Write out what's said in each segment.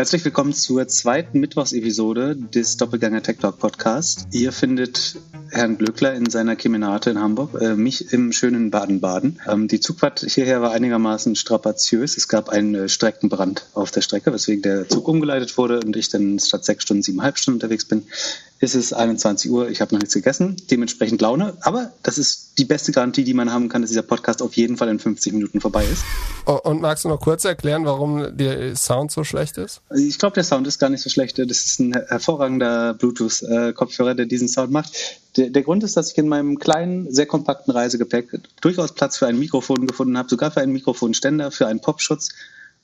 Herzlich willkommen zur zweiten Mittwochsepisode des Doppelgänger Tech Talk Podcast. Ihr findet Herrn Glöckler in seiner Kemenate in Hamburg, äh, mich im schönen Baden-Baden. Ähm, die Zugfahrt hierher war einigermaßen strapaziös. Es gab einen äh, Streckenbrand auf der Strecke, weswegen der Zug umgeleitet wurde und ich dann statt sechs Stunden siebeneinhalb Stunden unterwegs bin. Es ist 21 Uhr, ich habe noch nichts gegessen, dementsprechend Laune. Aber das ist die beste Garantie, die man haben kann, dass dieser Podcast auf jeden Fall in 50 Minuten vorbei ist. Und magst du noch kurz erklären, warum der Sound so schlecht ist? Ich glaube, der Sound ist gar nicht so schlecht. Das ist ein hervorragender Bluetooth-Kopfhörer, der diesen Sound macht. Der, der, Grund ist, dass ich in meinem kleinen, sehr kompakten Reisegepäck durchaus Platz für ein Mikrofon gefunden habe, sogar für einen Mikrofonständer, für einen Popschutz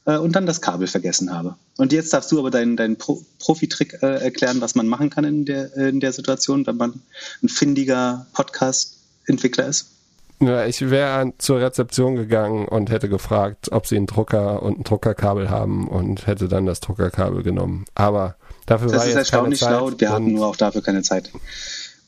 äh, und dann das Kabel vergessen habe. Und jetzt darfst du aber deinen, deinen Pro Profi-Trick äh, erklären, was man machen kann in der, in der Situation, wenn man ein findiger Podcast-Entwickler ist. Ja, ich wäre zur Rezeption gegangen und hätte gefragt, ob sie einen Drucker und ein Druckerkabel haben und hätte dann das Druckerkabel genommen. Aber dafür das war ist jetzt erstaunlich keine Zeit schlau. Wir hatten nur auch dafür keine Zeit.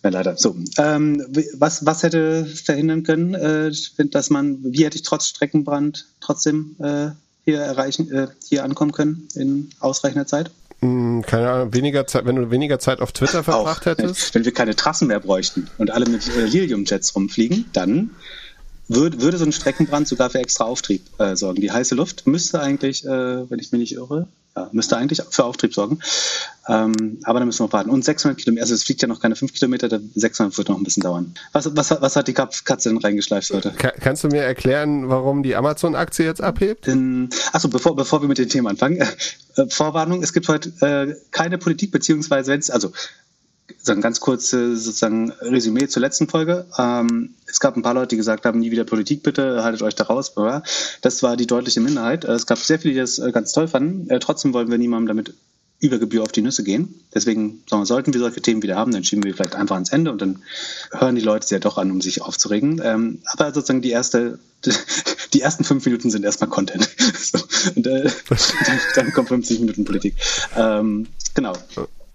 Ja, leider. So, ähm, was, was hätte verhindern können, äh, dass man, wie hätte ich trotz Streckenbrand trotzdem äh, hier erreichen, äh, hier ankommen können in ausreichender Zeit? Hm, keine Ahnung, weniger Zeit, wenn du weniger Zeit auf Twitter verbracht Auch, hättest. Wenn wir keine Trassen mehr bräuchten und alle mit äh, Lilium-Jets rumfliegen, dann würd, würde so ein Streckenbrand sogar für extra Auftrieb äh, sorgen. Die heiße Luft müsste eigentlich, äh, wenn ich mich nicht irre, ja, müsste eigentlich für Auftrieb sorgen. Ähm, aber da müssen wir warten. Und 600 Kilometer, also es fliegt ja noch keine 5 Kilometer, der 600 wird noch ein bisschen dauern. Was, was, was hat die Katze denn reingeschleift heute? Ka kannst du mir erklären, warum die Amazon-Aktie jetzt abhebt? In, achso, bevor, bevor wir mit dem Thema anfangen, äh, Vorwarnung, es gibt heute äh, keine Politik, beziehungsweise wenn es, also so ein ganz kurzes sozusagen Resümee zur letzten Folge. Ähm, es gab ein paar Leute, die gesagt haben, nie wieder Politik bitte, haltet euch da raus. Das war die deutliche Minderheit. Es gab sehr viele, die das äh, ganz toll fanden. Äh, trotzdem wollen wir niemandem damit über Gebühr auf die Nüsse gehen. Deswegen wir, sollten wir solche Themen wieder haben, dann schieben wir vielleicht einfach ans Ende und dann hören die Leute es ja doch an, um sich aufzuregen. Ähm, aber sozusagen die erste, die ersten fünf Minuten sind erstmal Content. so, und äh, dann, dann kommt 50 Minuten Politik. Ähm, genau.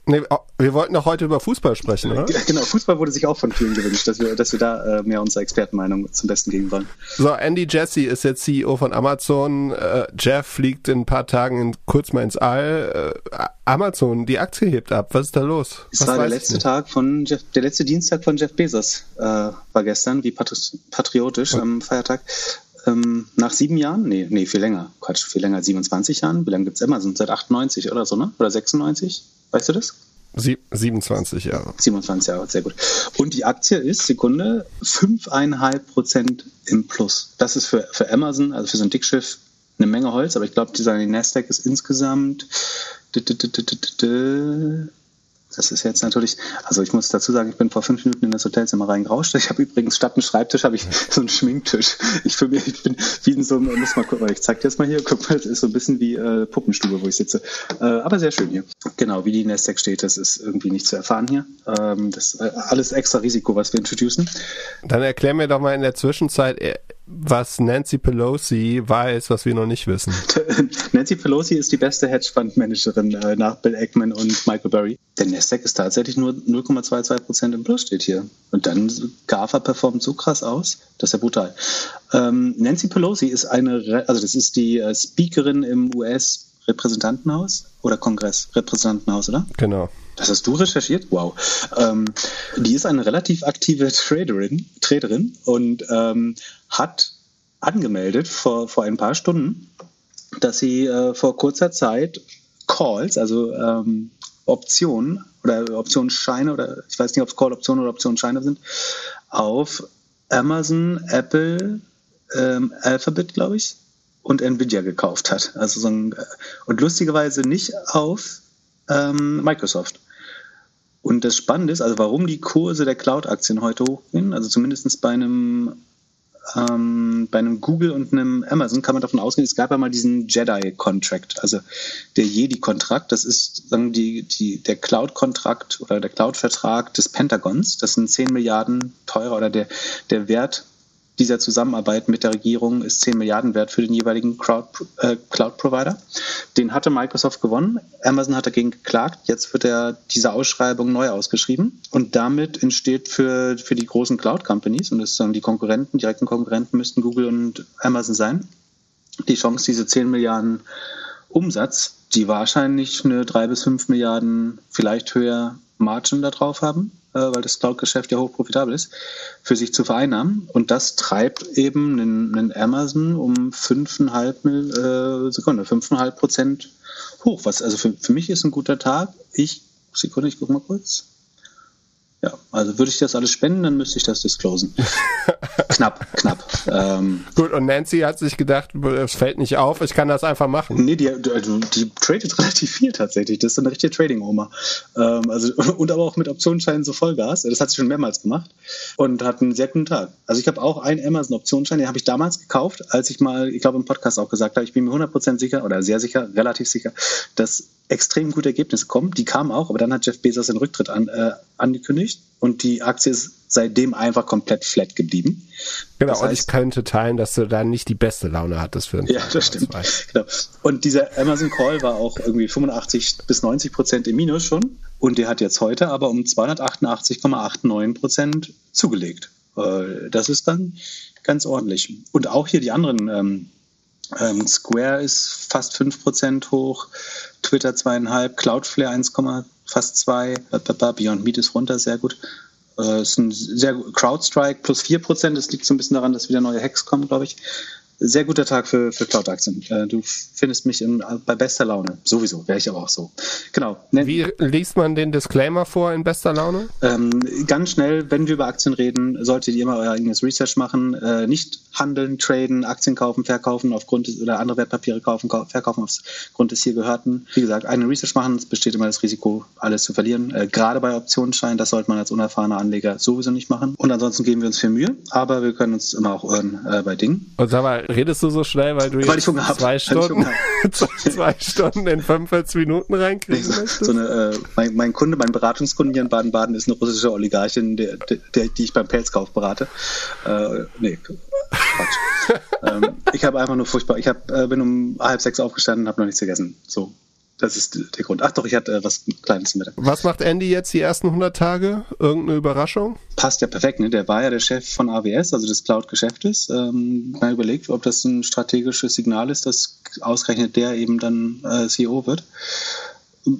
Nee, oh, wir wollten doch heute über Fußball sprechen, oder? Genau, Fußball wurde sich auch von vielen gewünscht, dass wir, dass wir da äh, mehr unsere Expertenmeinung zum Besten geben wollen. So, Andy Jesse ist jetzt CEO von Amazon. Äh, Jeff fliegt in ein paar Tagen in, kurz mal ins All. Äh, Amazon, die Aktie hebt ab. Was ist da los? Es Was war der letzte? Tag von Jeff, der letzte Dienstag von Jeff Bezos äh, war gestern, wie patri patriotisch am Feiertag. Ähm, nach sieben Jahren? Nee, nee, viel länger. Quatsch, viel länger, 27 Jahren. Wie lange gibt's Amazon? Seit 98 oder so, ne? Oder 96? Weißt du das? Sie 27 Jahre. 27 Jahre, sehr gut. Und die Aktie ist, Sekunde, 5,5 Prozent im Plus. Das ist für, für Amazon, also für so ein Dickschiff, eine Menge Holz, aber ich glaube, die Nasdaq ist insgesamt das ist jetzt natürlich, also ich muss dazu sagen, ich bin vor fünf Minuten in das Hotelzimmer reingerauscht. Ich habe übrigens statt einem Schreibtisch habe ich so einen Schminktisch. Ich fühle mich, ich bin wie in so einem, muss mal gucken, ich zeig dir jetzt mal hier, guck mal, das ist so ein bisschen wie äh, Puppenstube, wo ich sitze. Äh, aber sehr schön hier. Genau, wie die Nasdaq steht, das ist irgendwie nicht zu erfahren hier. Ähm, das äh, alles extra Risiko, was wir introducen. Dann erklär mir doch mal in der Zwischenzeit, äh, was Nancy Pelosi weiß, was wir noch nicht wissen. Nancy Pelosi ist die beste Hedgefondsmanagerin äh, nach Bill Ackman und Michael Burry. Der Nasdaq ist tatsächlich nur 0,22 Prozent im Plus, steht hier. Und dann GAFA performt so krass aus, das ist ja brutal. Ähm, Nancy Pelosi ist eine, also das ist die äh, Speakerin im US Repräsentantenhaus oder Kongress? Repräsentantenhaus, oder? Genau. Das hast du recherchiert? Wow. Ähm, die ist eine relativ aktive Traderin, Traderin und ähm, hat angemeldet vor, vor ein paar Stunden, dass sie äh, vor kurzer Zeit Calls, also ähm, Optionen oder Optionsscheine oder ich weiß nicht, ob es Call-Optionen oder Optionsscheine sind, auf Amazon, Apple, ähm, Alphabet, glaube ich, und Nvidia gekauft hat. Also so ein, und lustigerweise nicht auf ähm, Microsoft. Und das Spannende ist, also warum die Kurse der Cloud-Aktien heute hochgehen, also zumindest bei einem, ähm, bei einem Google und einem Amazon kann man davon ausgehen, es gab ja mal diesen Jedi-Contract, also der Jedi-Kontrakt, das ist sagen die, die, der Cloud-Kontrakt oder der Cloud-Vertrag des Pentagons, das sind 10 Milliarden teurer oder der, der Wert dieser Zusammenarbeit mit der Regierung ist 10 Milliarden wert für den jeweiligen äh, Cloud-Provider. Den hatte Microsoft gewonnen. Amazon hat dagegen geklagt. Jetzt wird er diese Ausschreibung neu ausgeschrieben. Und damit entsteht für, für die großen Cloud-Companies, und das sagen die Konkurrenten, direkten Konkurrenten müssten Google und Amazon sein, die Chance, diese 10 Milliarden Umsatz die wahrscheinlich eine drei bis fünf Milliarden, vielleicht höher Margin da drauf haben, weil das Cloud-Geschäft ja hochprofitabel ist, für sich zu vereinnahmen. Und das treibt eben einen, einen Amazon um 5,5 äh, Sekunde, 5,5 Prozent hoch. Was also für, für mich ist ein guter Tag. Ich, Sekunde, ich gucke mal kurz. Ja, also würde ich das alles spenden, dann müsste ich das disclosen. knapp, knapp. Ähm, Gut, und Nancy hat sich gedacht, es fällt nicht auf, ich kann das einfach machen. Nee, die, also, die tradet relativ viel tatsächlich. Das ist eine richtige Trading-Oma. Ähm, also, und aber auch mit Optionsscheinen so Vollgas. Das hat sie schon mehrmals gemacht und hat einen sehr guten Tag. Also ich habe auch einen Amazon-Optionsschein, den habe ich damals gekauft, als ich mal, ich glaube im Podcast auch gesagt habe, ich bin mir 100% sicher oder sehr sicher, relativ sicher, dass extrem gute Ergebnisse kommen. Die kamen auch, aber dann hat Jeff Bezos den Rücktritt an, äh, angekündigt und die Aktie ist seitdem einfach komplett flat geblieben. Genau, das heißt, und ich könnte teilen, dass du da nicht die beste Laune hattest für einen Ja, das stimmt. Genau. Und dieser Amazon Call war auch irgendwie 85 bis 90 Prozent im Minus schon und der hat jetzt heute aber um 288,89 Prozent zugelegt. Äh, das ist dann ganz ordentlich. Und auch hier die anderen ähm, ähm, Square ist fast 5% hoch, Twitter 2,5%, Cloudflare 1, fast 2, Beyond Meat ist runter, sehr gut. Äh, ist ein sehr CrowdStrike plus 4%, das liegt so ein bisschen daran, dass wieder neue Hacks kommen, glaube ich sehr guter Tag für, für Cloud-Aktien. Äh, du findest mich in, bei bester Laune. Sowieso, wäre ich aber auch so. Genau. Wie liest man den Disclaimer vor in bester Laune? Ähm, ganz schnell, wenn wir über Aktien reden, solltet ihr immer euer eigenes Research machen. Äh, nicht handeln, traden, Aktien kaufen, verkaufen aufgrund des, oder andere Wertpapiere kaufen, verkaufen aufgrund des hier gehörten. Wie gesagt, eigene Research machen, es besteht immer das Risiko, alles zu verlieren. Äh, gerade bei Optionsscheinen, das sollte man als unerfahrener Anleger sowieso nicht machen. Und ansonsten geben wir uns viel Mühe, aber wir können uns immer auch irren äh, bei Dingen. Und sag mal, redest du so schnell, weil du weil jetzt zwei, Stunden, zwei Stunden in 45 Minuten reinkriegen nee? So eine, äh, mein, mein, Kunde, mein Beratungskunde hier in Baden-Baden ist eine russische Oligarchin, der, der, die ich beim Pelzkauf berate. Äh, nee, Quatsch. ähm, ich habe einfach nur furchtbar, ich hab, äh, bin um halb sechs aufgestanden und habe noch nichts gegessen. So, das ist der Grund. Ach doch, ich hatte äh, was Kleines mit. Was macht Andy jetzt die ersten 100 Tage? Irgendeine Überraschung? Passt ja perfekt. Ne? Der war ja der Chef von AWS, also des Cloud-Geschäftes. Ähm, mal überlegt, ob das ein strategisches Signal ist, dass ausgerechnet der eben dann äh, CEO wird.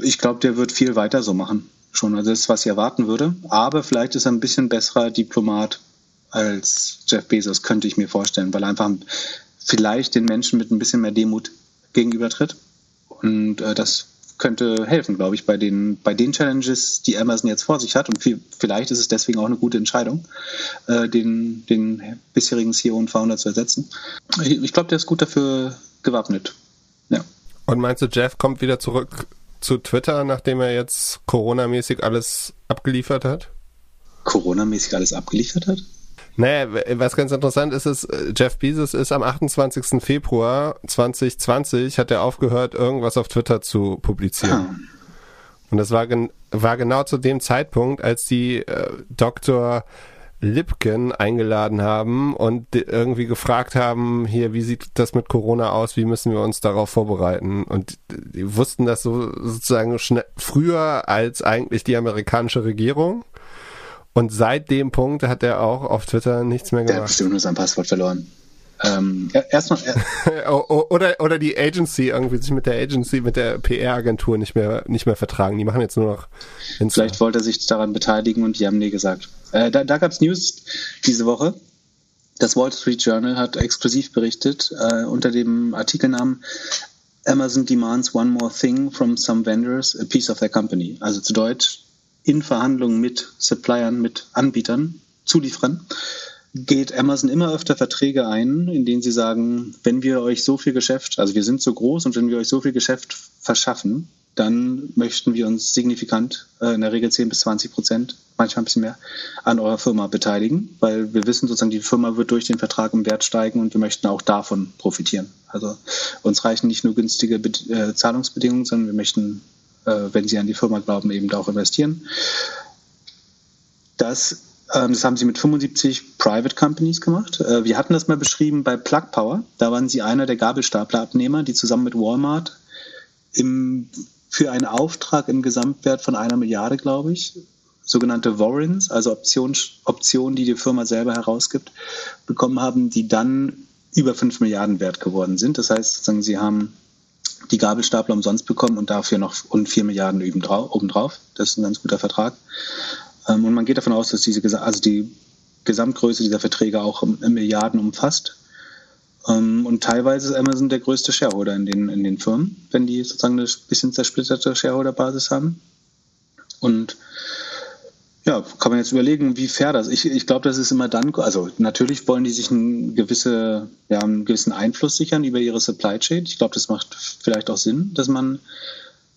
Ich glaube, der wird viel weiter so machen. Schon, also das ist, was ich erwarten würde. Aber vielleicht ist er ein bisschen besserer Diplomat als Jeff Bezos, könnte ich mir vorstellen, weil er einfach vielleicht den Menschen mit ein bisschen mehr Demut gegenübertritt und äh, das könnte helfen, glaube ich, bei den, bei den Challenges, die Amazon jetzt vor sich hat. Und viel, vielleicht ist es deswegen auch eine gute Entscheidung, äh, den, den bisherigen CEO und Founder zu ersetzen. Ich, ich glaube, der ist gut dafür gewappnet. Ja. Und meinst du, Jeff kommt wieder zurück zu Twitter, nachdem er jetzt Corona-mäßig alles abgeliefert hat? Corona-mäßig alles abgeliefert hat? Naja, was ganz interessant ist, ist, äh, Jeff Bezos ist am 28. Februar 2020 hat er aufgehört, irgendwas auf Twitter zu publizieren. Ah. Und das war, war genau zu dem Zeitpunkt, als die äh, Dr. Lipken eingeladen haben und irgendwie gefragt haben, hier, wie sieht das mit Corona aus, wie müssen wir uns darauf vorbereiten? Und die wussten das so sozusagen früher als eigentlich die amerikanische Regierung. Und seit dem Punkt hat er auch auf Twitter nichts mehr gemacht. Der hat bestimmt nur sein Passwort verloren. Ähm, erstmal. oder, oder die Agency irgendwie sich mit der Agency, mit der PR-Agentur nicht mehr, nicht mehr vertragen. Die machen jetzt nur noch. Insta. Vielleicht wollte er sich daran beteiligen und die haben nie gesagt. Äh, da da gab es News diese Woche. Das Wall Street Journal hat exklusiv berichtet äh, unter dem Artikelnamen Amazon demands one more thing from some vendors, a piece of their company. Also zu Deutsch, in Verhandlungen mit Suppliern, mit Anbietern, Zulieferern, geht Amazon immer öfter Verträge ein, in denen sie sagen, wenn wir euch so viel Geschäft, also wir sind so groß und wenn wir euch so viel Geschäft verschaffen, dann möchten wir uns signifikant, äh, in der Regel 10 bis 20 Prozent, manchmal ein bisschen mehr, an eurer Firma beteiligen, weil wir wissen sozusagen, die Firma wird durch den Vertrag im Wert steigen und wir möchten auch davon profitieren. Also uns reichen nicht nur günstige äh, Zahlungsbedingungen, sondern wir möchten wenn sie an die Firma glauben, eben da auch investieren. Das, ähm, das haben sie mit 75 Private Companies gemacht. Äh, wir hatten das mal beschrieben bei Plug Power. Da waren sie einer der Gabelstaplerabnehmer, die zusammen mit Walmart im, für einen Auftrag im Gesamtwert von einer Milliarde, glaube ich, sogenannte Warrants, also Optionen, Optionen, die die Firma selber herausgibt, bekommen haben, die dann über 5 Milliarden wert geworden sind. Das heißt, sozusagen, sie haben die Gabelstapler umsonst bekommen und dafür noch und 4 Milliarden obendrauf. Das ist ein ganz guter Vertrag. Ähm, und man geht davon aus, dass diese, also die Gesamtgröße dieser Verträge auch Milliarden umfasst. Ähm, und teilweise ist Amazon der größte Shareholder in den, in den Firmen, wenn die sozusagen eine bisschen zersplitterte Shareholder-Basis haben. Und ja, kann man jetzt überlegen, wie fair das ist. Ich, ich glaube, das ist immer dann, also natürlich wollen die sich einen, gewisse, ja, einen gewissen Einfluss sichern über ihre Supply Chain. Ich glaube, das macht vielleicht auch Sinn, dass man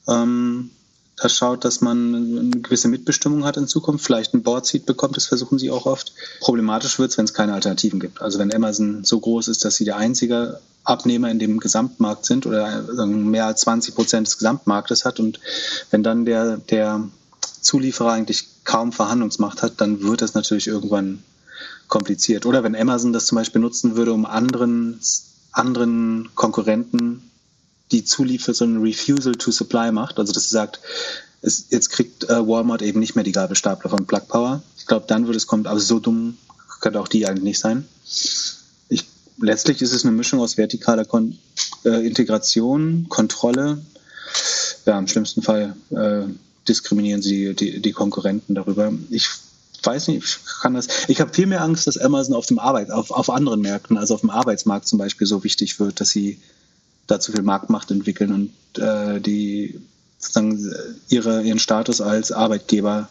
ähm, da schaut, dass man eine gewisse Mitbestimmung hat in Zukunft, vielleicht ein Board-Seat bekommt, das versuchen sie auch oft. Problematisch wird es, wenn es keine Alternativen gibt. Also wenn Amazon so groß ist, dass sie der einzige Abnehmer in dem Gesamtmarkt sind oder mehr als 20 Prozent des Gesamtmarktes hat und wenn dann der, der Zulieferer eigentlich kaum Verhandlungsmacht hat, dann wird das natürlich irgendwann kompliziert. Oder wenn Amazon das zum Beispiel nutzen würde, um anderen, anderen Konkurrenten die Zulieferer so ein Refusal to Supply macht, also dass sie sagt, es, jetzt kriegt äh, Walmart eben nicht mehr die Gabelstapler von Plug Power. Ich glaube, dann würde es kommen, aber so dumm könnte auch die eigentlich nicht sein. Ich, letztlich ist es eine Mischung aus vertikaler Kon äh, Integration, Kontrolle, ja, im schlimmsten Fall äh, diskriminieren sie die, die Konkurrenten darüber. Ich weiß nicht, ich kann das. Ich habe viel mehr Angst, dass Amazon auf dem Arbeit, auf, auf anderen Märkten, also auf dem Arbeitsmarkt zum Beispiel, so wichtig wird, dass sie da zu viel Marktmacht entwickeln und äh, die sozusagen ihre, ihren Status als Arbeitgeber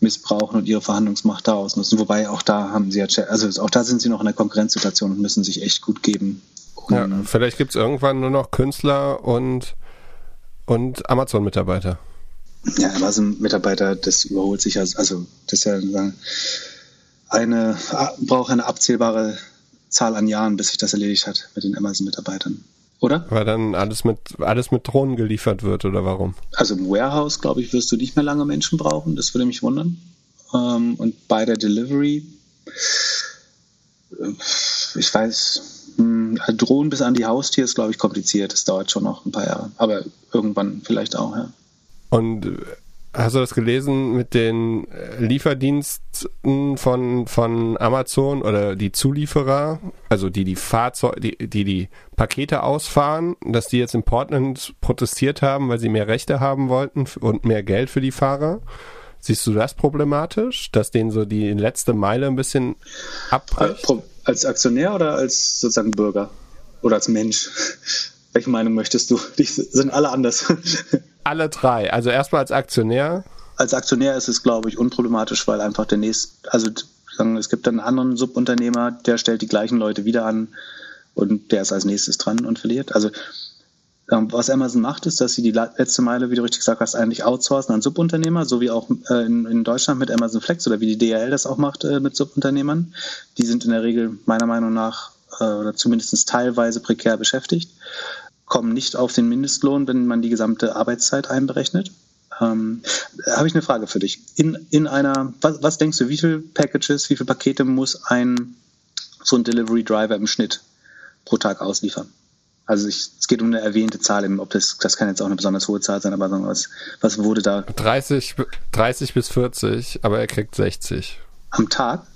missbrauchen und ihre Verhandlungsmacht da ausnutzen. Wobei auch da haben sie ja, also auch da sind sie noch in einer Konkurrenzsituation und müssen sich echt gut geben. Ja, vielleicht gibt es irgendwann nur noch Künstler und, und Amazon-Mitarbeiter. Ja, Amazon-Mitarbeiter, das überholt sich also, also das ist ja eine, braucht eine abzählbare Zahl an Jahren, bis sich das erledigt hat mit den Amazon-Mitarbeitern. Oder? Weil dann alles mit, alles mit Drohnen geliefert wird, oder warum? Also im Warehouse, glaube ich, wirst du nicht mehr lange Menschen brauchen. Das würde mich wundern. Ähm, und bei der Delivery, äh, ich weiß, hm, Drohnen bis an die Haustür ist, glaube ich, kompliziert. Das dauert schon noch ein paar Jahre. Aber irgendwann vielleicht auch, ja. Und Hast du das gelesen mit den äh, Lieferdiensten von, von Amazon oder die Zulieferer, also die die Fahrzeuge, die, die die Pakete ausfahren, dass die jetzt in Portland protestiert haben, weil sie mehr Rechte haben wollten und mehr Geld für die Fahrer? Siehst du das problematisch, dass denen so die letzte Meile ein bisschen abbricht? Als Aktionär oder als sozusagen Bürger? Oder als Mensch? Welche Meinung möchtest du? Die sind alle anders. Alle drei. Also erstmal als Aktionär. Als Aktionär ist es, glaube ich, unproblematisch, weil einfach der nächste, also es gibt dann einen anderen Subunternehmer, der stellt die gleichen Leute wieder an und der ist als nächstes dran und verliert. Also ähm, was Amazon macht, ist, dass sie die letzte Meile, wie du richtig gesagt hast, eigentlich outsourcen an Subunternehmer, so wie auch äh, in, Deutschland mit Amazon Flex oder wie die DHL das auch macht äh, mit Subunternehmern. Die sind in der Regel meiner Meinung nach äh, oder zumindest teilweise prekär beschäftigt kommen nicht auf den Mindestlohn, wenn man die gesamte Arbeitszeit einberechnet. Ähm, Habe ich eine Frage für dich. In, in einer, was, was denkst du, wie viele Packages, wie viele Pakete muss ein so ein Delivery Driver im Schnitt pro Tag ausliefern? Also ich, es geht um eine erwähnte Zahl, ob das, das kann jetzt auch eine besonders hohe Zahl sein, aber was, was wurde da? 30, 30 bis 40, aber er kriegt 60. Am Tag?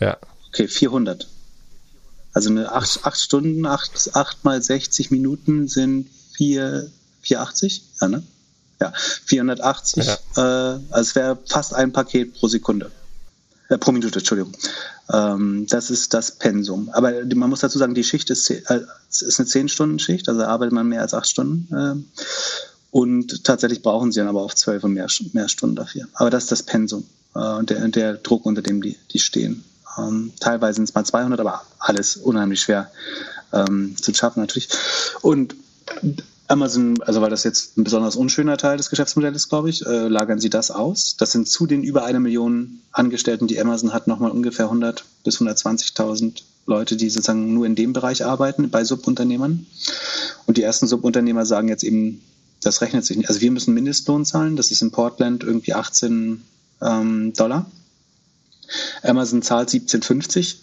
Ja. Okay, 400. Also eine acht, acht Stunden, acht, acht mal 60 Minuten sind vier, 480, ja, ne? Ja, 480. Ja. Äh, also es wäre fast ein Paket pro Sekunde. Äh, pro Minute, Entschuldigung. Ähm, das ist das Pensum. Aber man muss dazu sagen, die Schicht ist, äh, ist eine 10-Stunden-Schicht, also arbeitet man mehr als acht Stunden. Äh, und tatsächlich brauchen sie dann aber auch zwölf und mehr, mehr Stunden dafür. Aber das ist das Pensum äh, und der, der Druck, unter dem die, die stehen. Ähm, teilweise sind es mal 200, aber alles unheimlich schwer ähm, zu schaffen natürlich. Und Amazon, also weil das jetzt ein besonders unschöner Teil des Geschäftsmodells ist, glaube ich, äh, lagern sie das aus. Das sind zu den über eine Million Angestellten, die Amazon hat, nochmal ungefähr 100 bis 120.000 Leute, die sozusagen nur in dem Bereich arbeiten, bei Subunternehmern. Und die ersten Subunternehmer sagen jetzt eben, das rechnet sich nicht. Also wir müssen Mindestlohn zahlen, das ist in Portland irgendwie 18 ähm, Dollar Amazon zahlt 17,50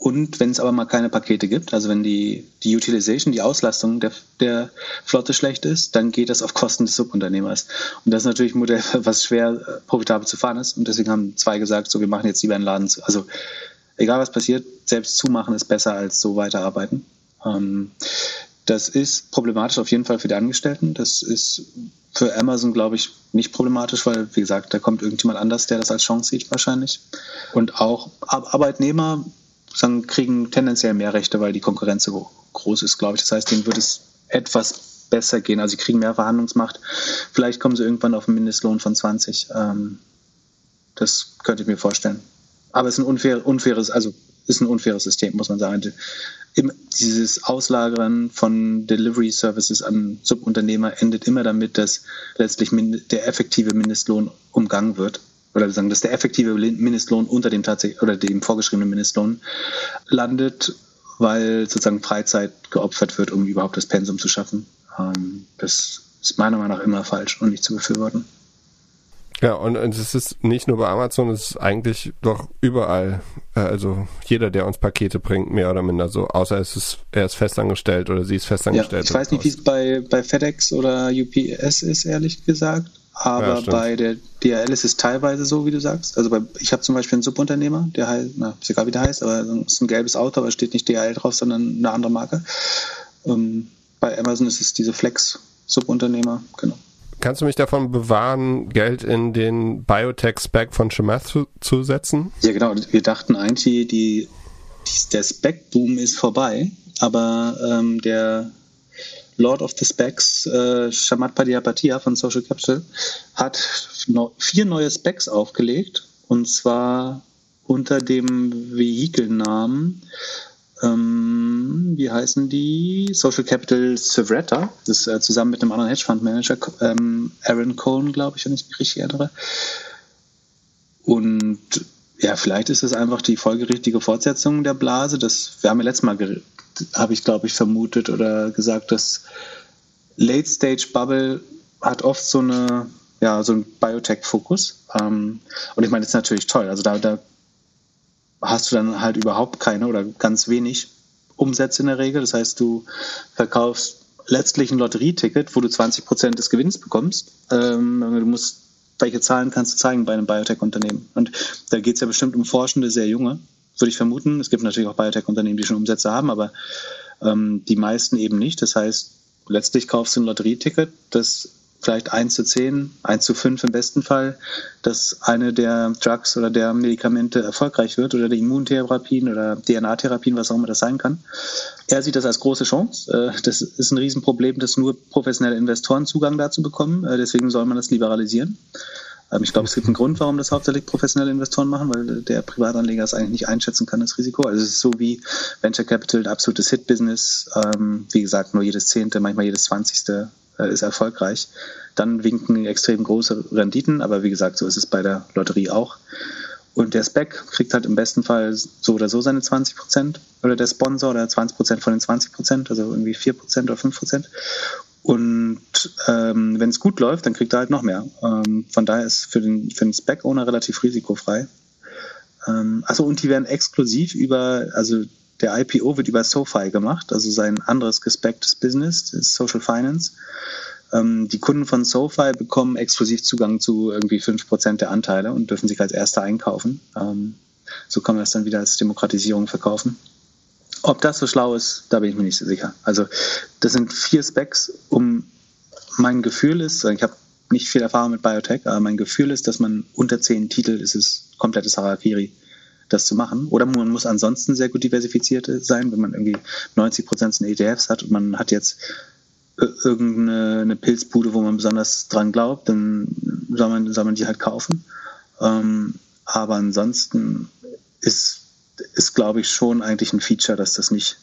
und wenn es aber mal keine Pakete gibt, also wenn die, die Utilization, die Auslastung der, der Flotte schlecht ist, dann geht das auf Kosten des Subunternehmers. Und das ist natürlich ein Modell, was schwer äh, profitabel zu fahren ist. Und deswegen haben zwei gesagt, so wir machen jetzt lieber einen Laden zu. Also egal was passiert, selbst zumachen ist besser als so weiterarbeiten. Ähm, Das ist problematisch auf jeden Fall für die Angestellten. Das ist für Amazon, glaube ich, nicht problematisch, weil, wie gesagt, da kommt irgendjemand anders, der das als Chance sieht wahrscheinlich. Und auch Arbeitnehmer sagen, kriegen tendenziell mehr Rechte, weil die Konkurrenz so groß ist, glaube ich. Das heißt, denen wird es etwas besser gehen. Also sie kriegen mehr Verhandlungsmacht. Vielleicht kommen sie irgendwann auf einen Mindestlohn von 20. Ähm, das könnte ich mir vorstellen. Aber es ist ein unfair, unfaires, also ist ein unfaires System, muss man sagen. Dieses Auslagern von Delivery Services an Subunternehmer endet immer damit, dass letztlich der effektive Mindestlohn umgangen wird. Oder sagen, dass der effektive Mindestlohn unter dem tatsächlich oder dem vorgeschriebenen Mindestlohn landet, weil sozusagen Freizeit geopfert wird, um überhaupt das Pensum zu schaffen. Ähm, das ist meiner Meinung nach immer falsch und nicht zu befürworten. Ja, und es ist nicht nur bei Amazon, es ist eigentlich doch überall. Äh, also jeder, der uns Pakete bringt, mehr oder minder so, außer es ist, er ist festangestellt oder sie ist festangestellt. Ja, ich weiß nicht, wie es bei, bei FedEx oder UPS ist, ehrlich gesagt. Aber ja, bei der DHL ist es teilweise so, wie du sagst. Also bei, ich habe zum Beispiel einen Subunternehmer, der heißt, na, ist egal wie der heißt, aber es ist ein gelbes Auto, aber steht nicht DHL drauf, sondern eine andere Marke. Ähm, bei Amazon ist es diese Flex-Subunternehmer, genau. Kannst du mich davon bewahren, Geld in den Biotech-Spec von Chamath zu, zu, setzen? Ja, genau. Wir dachten eigentlich, die, die der Spec-Boom ist vorbei, aber ähm, der Lord of the Specs, äh, Shamat Padiapatia von Social Capital, hat no, vier neue Specs aufgelegt und zwar unter dem Vehikelnamen ähm, wie heißen die? Social Capital Sevretta. Das ist äh, zusammen mit einem anderen Hedgefondsmanager, ähm, Aaron Cohen, glaube ich, wenn ich mich richtig erinnere. Und ja, vielleicht ist es einfach die folgerichtige Fortsetzung der Blase. Das, wir haben ja letztes Mal, habe ich glaube ich vermutet oder gesagt, dass Late Stage Bubble hat oft so eine, ja, so einen Biotech-Fokus. Ähm, und ich meine, das ist natürlich toll. Also da, da hast du dann halt überhaupt keine oder ganz wenig Umsätze in der Regel. Das heißt, du verkaufst letztlich ein Lotterieticket, wo du 20 Prozent des Gewinns bekommst. Ähm, du musst, welche Zahlen kannst du zeigen bei einem Biotech-Unternehmen? Und da geht es ja bestimmt um Forschende, sehr junge, würde ich vermuten. Es gibt natürlich auch Biotech-Unternehmen, die schon Umsätze haben, aber ähm, die meisten eben nicht. Das heißt, letztlich kaufst du ein Lotterieticket, das vielleicht 1 zu 10, 1 zu 5 im besten Fall, dass eine der Drugs oder der Medikamente erfolgreich wird oder der Immuntherapien oder DNA-Therapien, was auch immer das sein kann. Er sieht das als große Chance. Äh, das ist ein Riesenproblem, dass nur professionelle Investoren Zugang dazu bekommen. Äh, deswegen soll man das liberalisieren. Ähm, ich glaube, es gibt einen Grund, warum das hauptsächlich professionelle Investoren machen, weil der Privatanleger es eigentlich nicht einschätzen kann, das Risiko. Also es ist so wie Venture Capital, ein absolutes Hit-Business. Ähm, wie gesagt, nur jedes Zehnte, manchmal jedes Zwanzigste ist erfolgreich. Dann winken extrem große Renditen, aber wie gesagt, so ist es bei der Lotterie auch. Und der Spec kriegt halt im besten Fall so oder so seine 20 Prozent oder der Sponsor oder 20 Prozent von den 20 Prozent, also irgendwie 4 Prozent oder 5 Prozent. Und ähm, wenn es gut läuft, dann kriegt er halt noch mehr. Ähm, von daher ist für den, für den Spec-Owner relativ risikofrei. Ähm, achso, und die werden exklusiv über, also der IPO wird über SoFi gemacht, also sein anderes gespecktes Business, Social Finance. Ähm, die Kunden von SoFi bekommen exklusiv Zugang zu irgendwie 5% der Anteile und dürfen sich als Erster einkaufen. Ähm, so kann man das dann wieder als Demokratisierung verkaufen. Ob das so schlau ist, da bin ich mir nicht so sicher. Also das sind vier Specs, um mein Gefühl ist, ich habe nicht viel Erfahrung mit Biotech, aber mein Gefühl ist, dass man unter zehn Titel ist es komplettes Harakiri das zu machen. Oder man muss ansonsten sehr gut diversifiziert sein, wenn man irgendwie 90 Prozent ETFs hat und man hat jetzt irgendeine Pilzbude, wo man besonders dran glaubt, dann soll man, soll man die halt kaufen. Ähm, aber ansonsten ist, ist, glaube ich, schon eigentlich ein Feature, dass das nicht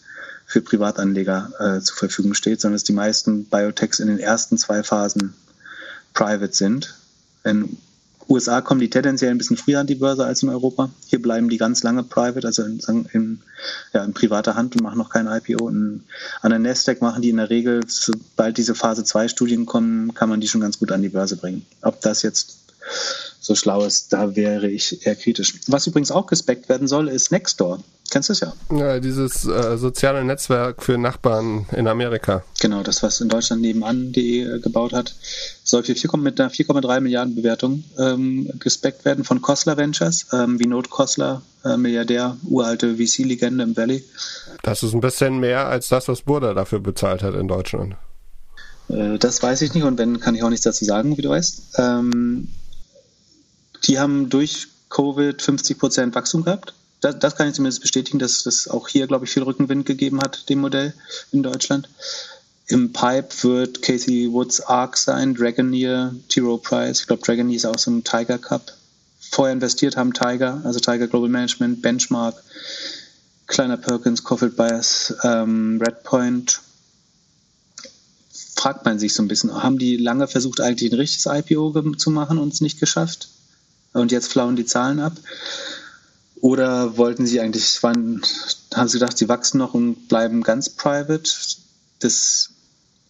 für Privatanleger äh, zur Verfügung steht, sondern dass die meisten Biotechs in den ersten zwei Phasen private sind. Wenn USA kommen die tendenziell ein bisschen früher an die Börse als in Europa. Hier bleiben die ganz lange private, also in, in, ja, in privater Hand und machen noch kein IPO. In, an der Nasdaq machen die in der Regel, sobald diese Phase 2 Studien kommen, kann man die schon ganz gut an die Börse bringen. Ob das jetzt so schlau ist. Da wäre ich eher kritisch. Was übrigens auch gespeckt werden soll, ist Nextdoor. Kennst du es ja? Ja, dieses äh, soziale Netzwerk für Nachbarn in Amerika. Genau, das, was in Deutschland nebenan.de äh, gebaut hat, soll für 4, mit einer 4,3 Milliarden Bewertung ähm, gespeckt werden von Kostler Ventures, ähm, wie Not Kostler, äh, Milliardär, uralte VC-Legende im Valley. Das ist ein bisschen mehr als das, was Burda dafür bezahlt hat in Deutschland. Äh, das weiß ich nicht und wenn, kann ich auch nichts dazu sagen, wie du weißt. Ähm, die haben durch Covid 50 Prozent Wachstum gehabt das, das kann ich zumindest bestätigen, dass das auch hier, glaube ich, viel Rückenwind gegeben hat, dem Modell in Deutschland. Im Pipe wird Casey Woods Arc sein, Dragoneer, Tiro Price. Ich glaube, Dragoneer ist auch so ein Tiger Cup. Vorher investiert haben Tiger, also Tiger Global Management, Benchmark, Kleiner Perkins, Cofield Bias, ähm, Redpoint. Fragt man sich so ein bisschen, haben die lange versucht, eigentlich ein richtiges IPO zu machen und es nicht geschafft? Und jetzt flauen die Zahlen ab. Oder wollten sie eigentlich, waren, haben sie gedacht, sie wachsen noch und bleiben ganz private? Das,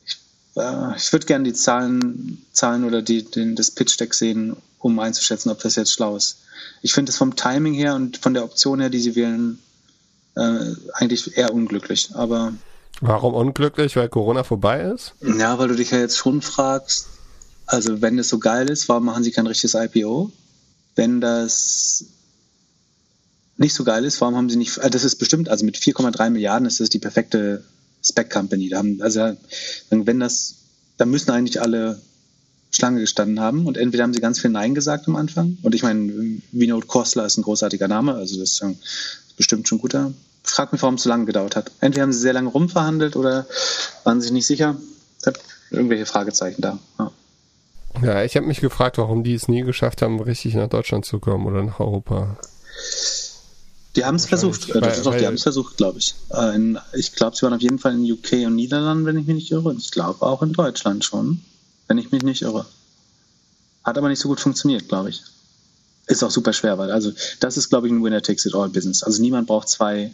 ich, äh, ich würde gerne die Zahlen, Zahlen oder die, den, das Pitch-Deck sehen, um einzuschätzen, ob das jetzt schlau ist. Ich finde es vom Timing her und von der Option her, die sie wählen, äh, eigentlich eher unglücklich. Aber Warum unglücklich? Weil Corona vorbei ist? Ja, weil du dich ja jetzt schon fragst, also wenn es so geil ist, warum machen sie kein richtiges IPO? Wenn das nicht so geil ist, warum haben sie nicht, äh, das ist bestimmt, also mit 4,3 Milliarden ist das die perfekte Spec Company. Da haben, also wenn das, da müssen eigentlich alle Schlange gestanden haben und entweder haben sie ganz viel Nein gesagt am Anfang und ich meine, Vinod Kostler ist ein großartiger Name, also das ist bestimmt schon guter. Ich frage mich, warum es so lange gedauert hat. Entweder haben sie sehr lange rumverhandelt oder waren sich nicht sicher. Ich habe irgendwelche Fragezeichen da. Ja. Ja, ich habe mich gefragt, warum die es nie geschafft haben, richtig nach Deutschland zu kommen oder nach Europa. Die haben es versucht. Äh, das ist doch, die haben es versucht, glaube ich. Äh, in, ich glaube, sie waren auf jeden Fall in UK und Niederlanden, wenn ich mich nicht irre. Und ich glaube auch in Deutschland schon, wenn ich mich nicht irre. Hat aber nicht so gut funktioniert, glaube ich. Ist auch super schwer, weil also das ist, glaube ich, ein Winner takes it all Business. Also niemand braucht zwei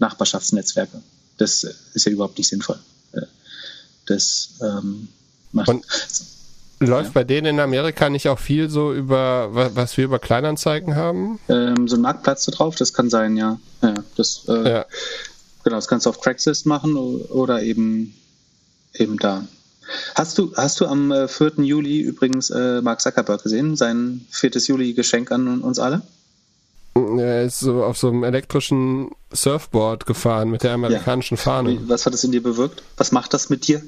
Nachbarschaftsnetzwerke. Das ist ja überhaupt nicht sinnvoll. Äh, das ähm, macht. Und Läuft ja. bei denen in Amerika nicht auch viel so über, was wir über Kleinanzeigen haben? Ähm, so ein Marktplatz da drauf, das kann sein, ja. ja, das, äh, ja. Genau, das kannst du auf Craigslist machen oder eben, eben da. Hast du, hast du am 4. Äh, Juli übrigens äh, Mark Zuckerberg gesehen, sein 4. Juli-Geschenk an uns alle? Er ist so auf so einem elektrischen Surfboard gefahren mit der amerikanischen ja. Fahne. Was hat es in dir bewirkt? Was macht das mit dir?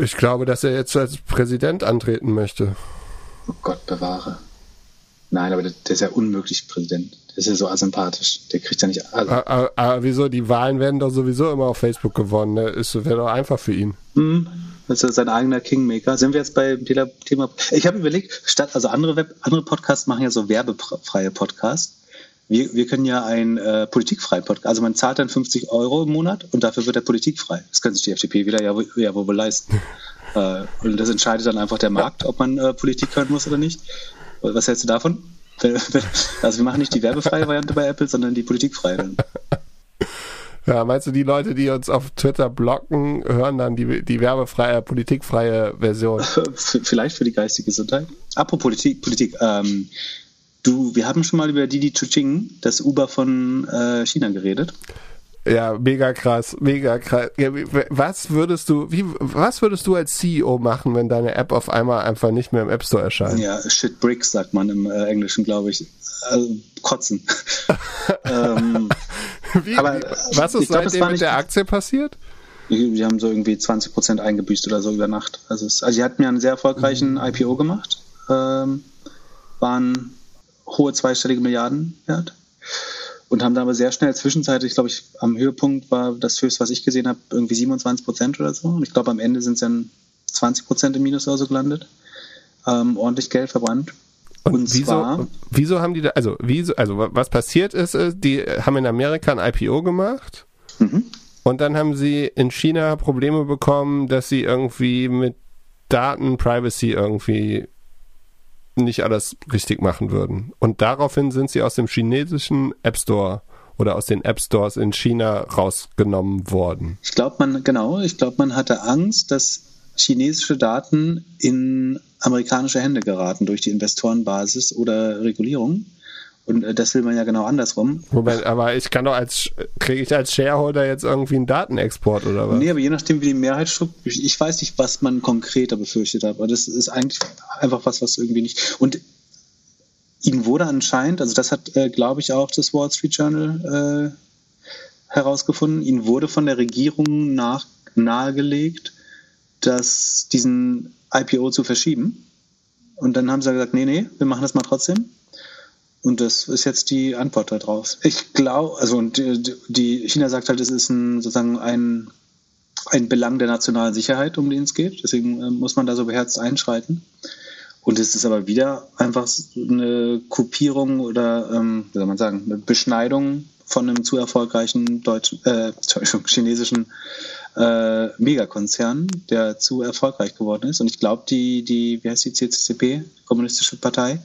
Ich glaube, dass er jetzt als Präsident antreten möchte. Oh Gott bewahre. Nein, aber der, der ist ja unmöglich Präsident. Der ist ja so asympathisch. Der kriegt ja nicht. Also aber, aber, aber, wieso? Die Wahlen werden doch sowieso immer auf Facebook gewonnen. Ne? Wäre doch einfach für ihn. Mhm. Das ist sein eigener Kingmaker. Sind wir jetzt beim Thema? Ich habe überlegt, statt also andere Web, andere Podcasts machen ja so werbefreie Podcasts wir, wir können ja ein äh, politikfrei Podcast, also man zahlt dann 50 Euro im Monat und dafür wird er politikfrei. Das kann sich die FDP wieder ja, ja wohl leisten. äh, und das entscheidet dann einfach der Markt, ob man äh, Politik hören muss oder nicht. Was hältst du davon? Also wir machen nicht die werbefreie Variante bei Apple, sondern die politikfreie. Ja, meinst du, die Leute, die uns auf Twitter blocken, hören dann die, die werbefreie, politikfreie Version? Vielleicht für die geistige Gesundheit. Apropos Politik, Politik ähm, Du, wir haben schon mal über Didi Chuching, das Uber von äh, China, geredet. Ja, mega krass, mega krass. Was würdest du, wie, was würdest du als CEO machen, wenn deine App auf einmal einfach nicht mehr im App Store erscheint? Ja, shit bricks sagt man im äh, Englischen, glaube ich. Also, kotzen. ähm, wie, aber, was ist seitdem glaub, mit der Aktie passiert? Die, haben so irgendwie 20 Prozent eingebüßt oder so über Nacht. Also, es, also sie hatten ja einen sehr erfolgreichen mhm. IPO gemacht. Ähm, waren hohe zweistellige Milliarden wert und haben dann aber sehr schnell zwischenzeitlich, glaube ich, am Höhepunkt war das höchste, was ich gesehen habe, irgendwie 27 Prozent oder so. Und ich glaube, am Ende sind es dann 20 Prozent im Minus oder so gelandet. Ähm, ordentlich Geld verbrannt. Und, und wieso, zwar, wieso haben die da, also, wieso, also was passiert ist, ist, die haben in Amerika ein IPO gemacht mhm. und dann haben sie in China Probleme bekommen, dass sie irgendwie mit Daten Privacy irgendwie nicht alles richtig machen würden. Und daraufhin sind sie aus dem chinesischen App Store oder aus den App Stores in China rausgenommen worden. Ich glaube, man, genau, ich glaube, man hatte Angst, dass chinesische Daten in amerikanische Hände geraten durch die Investorenbasis oder Regulierung. Und äh, das will man ja genau andersrum. Moment, aber ich kann doch als, kriege ich als Shareholder jetzt irgendwie einen Datenexport oder was? Nee, aber je nachdem, wie die Mehrheit strukturiert, ich weiß nicht, was man konkreter befürchtet hat, aber das ist eigentlich einfach was, was irgendwie nicht. Und ihnen wurde anscheinend, also das hat, äh, glaube ich, auch das Wall Street Journal äh, herausgefunden, ihnen wurde von der Regierung nach, nahegelegt, dass diesen IPO zu verschieben. Und dann haben sie gesagt, nee, nee, wir machen das mal trotzdem. Und das ist jetzt die Antwort darauf. Ich glaube, also und die, China sagt halt, es ist ein, sozusagen ein, ein Belang der nationalen Sicherheit, um den es geht. Deswegen äh, muss man da so beherzt einschreiten. Und es ist aber wieder einfach eine Kopierung oder, ähm, wie soll man sagen, eine Beschneidung von einem zu erfolgreichen deutschen, äh, chinesischen äh, Megakonzern, der zu erfolgreich geworden ist. Und ich glaube, die, die, wie heißt die CCCP, Kommunistische Partei,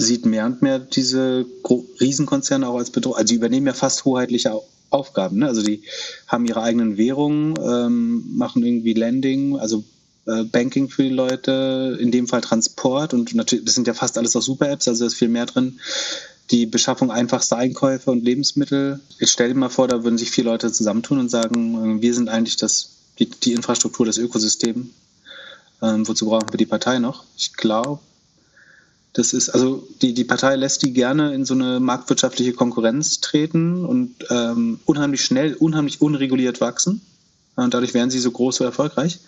sieht mehr und mehr diese Riesenkonzerne auch als Bedrohung. Also die übernehmen ja fast hoheitliche Aufgaben. Ne? Also die haben ihre eigenen Währungen, ähm, machen irgendwie Lending, also äh, Banking für die Leute, in dem Fall Transport und natürlich, das sind ja fast alles auch Super-Apps, also da ist viel mehr drin. Die Beschaffung einfachster Einkäufe und Lebensmittel. Ich stelle dir mal vor, da würden sich vier Leute zusammentun und sagen, äh, wir sind eigentlich das, die, die Infrastruktur, das Ökosystem. Ähm, wozu brauchen wir die Partei noch? Ich glaube, das ist, also die, die Partei lässt die gerne in so eine marktwirtschaftliche Konkurrenz treten und ähm, unheimlich schnell, unheimlich unreguliert wachsen. Und dadurch werden sie so groß, so erfolgreich.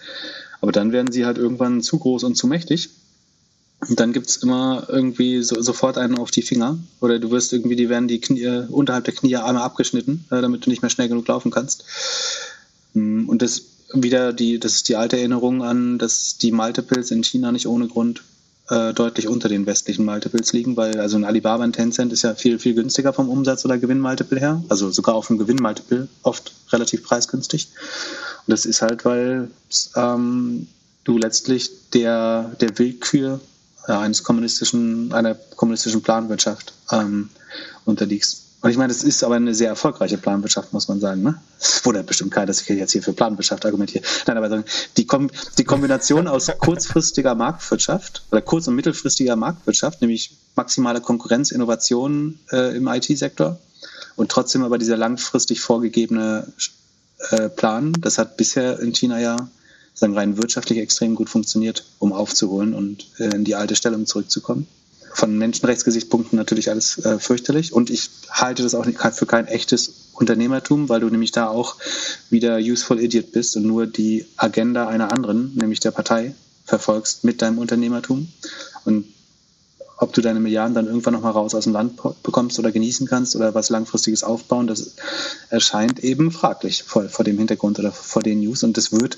Aber dann werden sie halt irgendwann zu groß und zu mächtig. Und dann gibt es immer irgendwie so, sofort einen auf die Finger. Oder du wirst irgendwie, die werden die Knie, unterhalb der Knie einmal abgeschnitten, äh, damit du nicht mehr schnell genug laufen kannst. Mm, und das wieder die, das ist die alte Erinnerung an, dass die Multiples in China nicht ohne Grund äh, deutlich unter den westlichen Multiples liegen, weil also ein Alibaba, ein Tencent ist ja viel, viel günstiger vom Umsatz- oder Gewinnmultiple her, also sogar auf dem Gewinnmultiple oft relativ preisgünstig. Und das ist halt, weil ähm, du letztlich der, der Willkür äh, eines kommunistischen, einer kommunistischen Planwirtschaft ähm, unterliegst. Und ich meine, das ist aber eine sehr erfolgreiche Planwirtschaft, muss man sagen. Ne? Wundert bestimmt keiner, dass ich jetzt hier für Planwirtschaft argumentiere. Nein, aber die, Kom die Kombination aus kurzfristiger Marktwirtschaft oder kurz- und mittelfristiger Marktwirtschaft, nämlich maximale Konkurrenz, Innovation äh, im IT-Sektor und trotzdem aber dieser langfristig vorgegebene äh, Plan, das hat bisher in China ja sagen rein wirtschaftlich extrem gut funktioniert, um aufzuholen und äh, in die alte Stellung zurückzukommen von Menschenrechtsgesichtspunkten natürlich alles äh, fürchterlich. Und ich halte das auch nicht für kein echtes Unternehmertum, weil du nämlich da auch wieder useful idiot bist und nur die Agenda einer anderen, nämlich der Partei, verfolgst mit deinem Unternehmertum. Und ob du deine Milliarden dann irgendwann nochmal raus aus dem Land bekommst oder genießen kannst oder was langfristiges aufbauen, das erscheint eben fraglich vor, vor dem Hintergrund oder vor den News. Und das wird,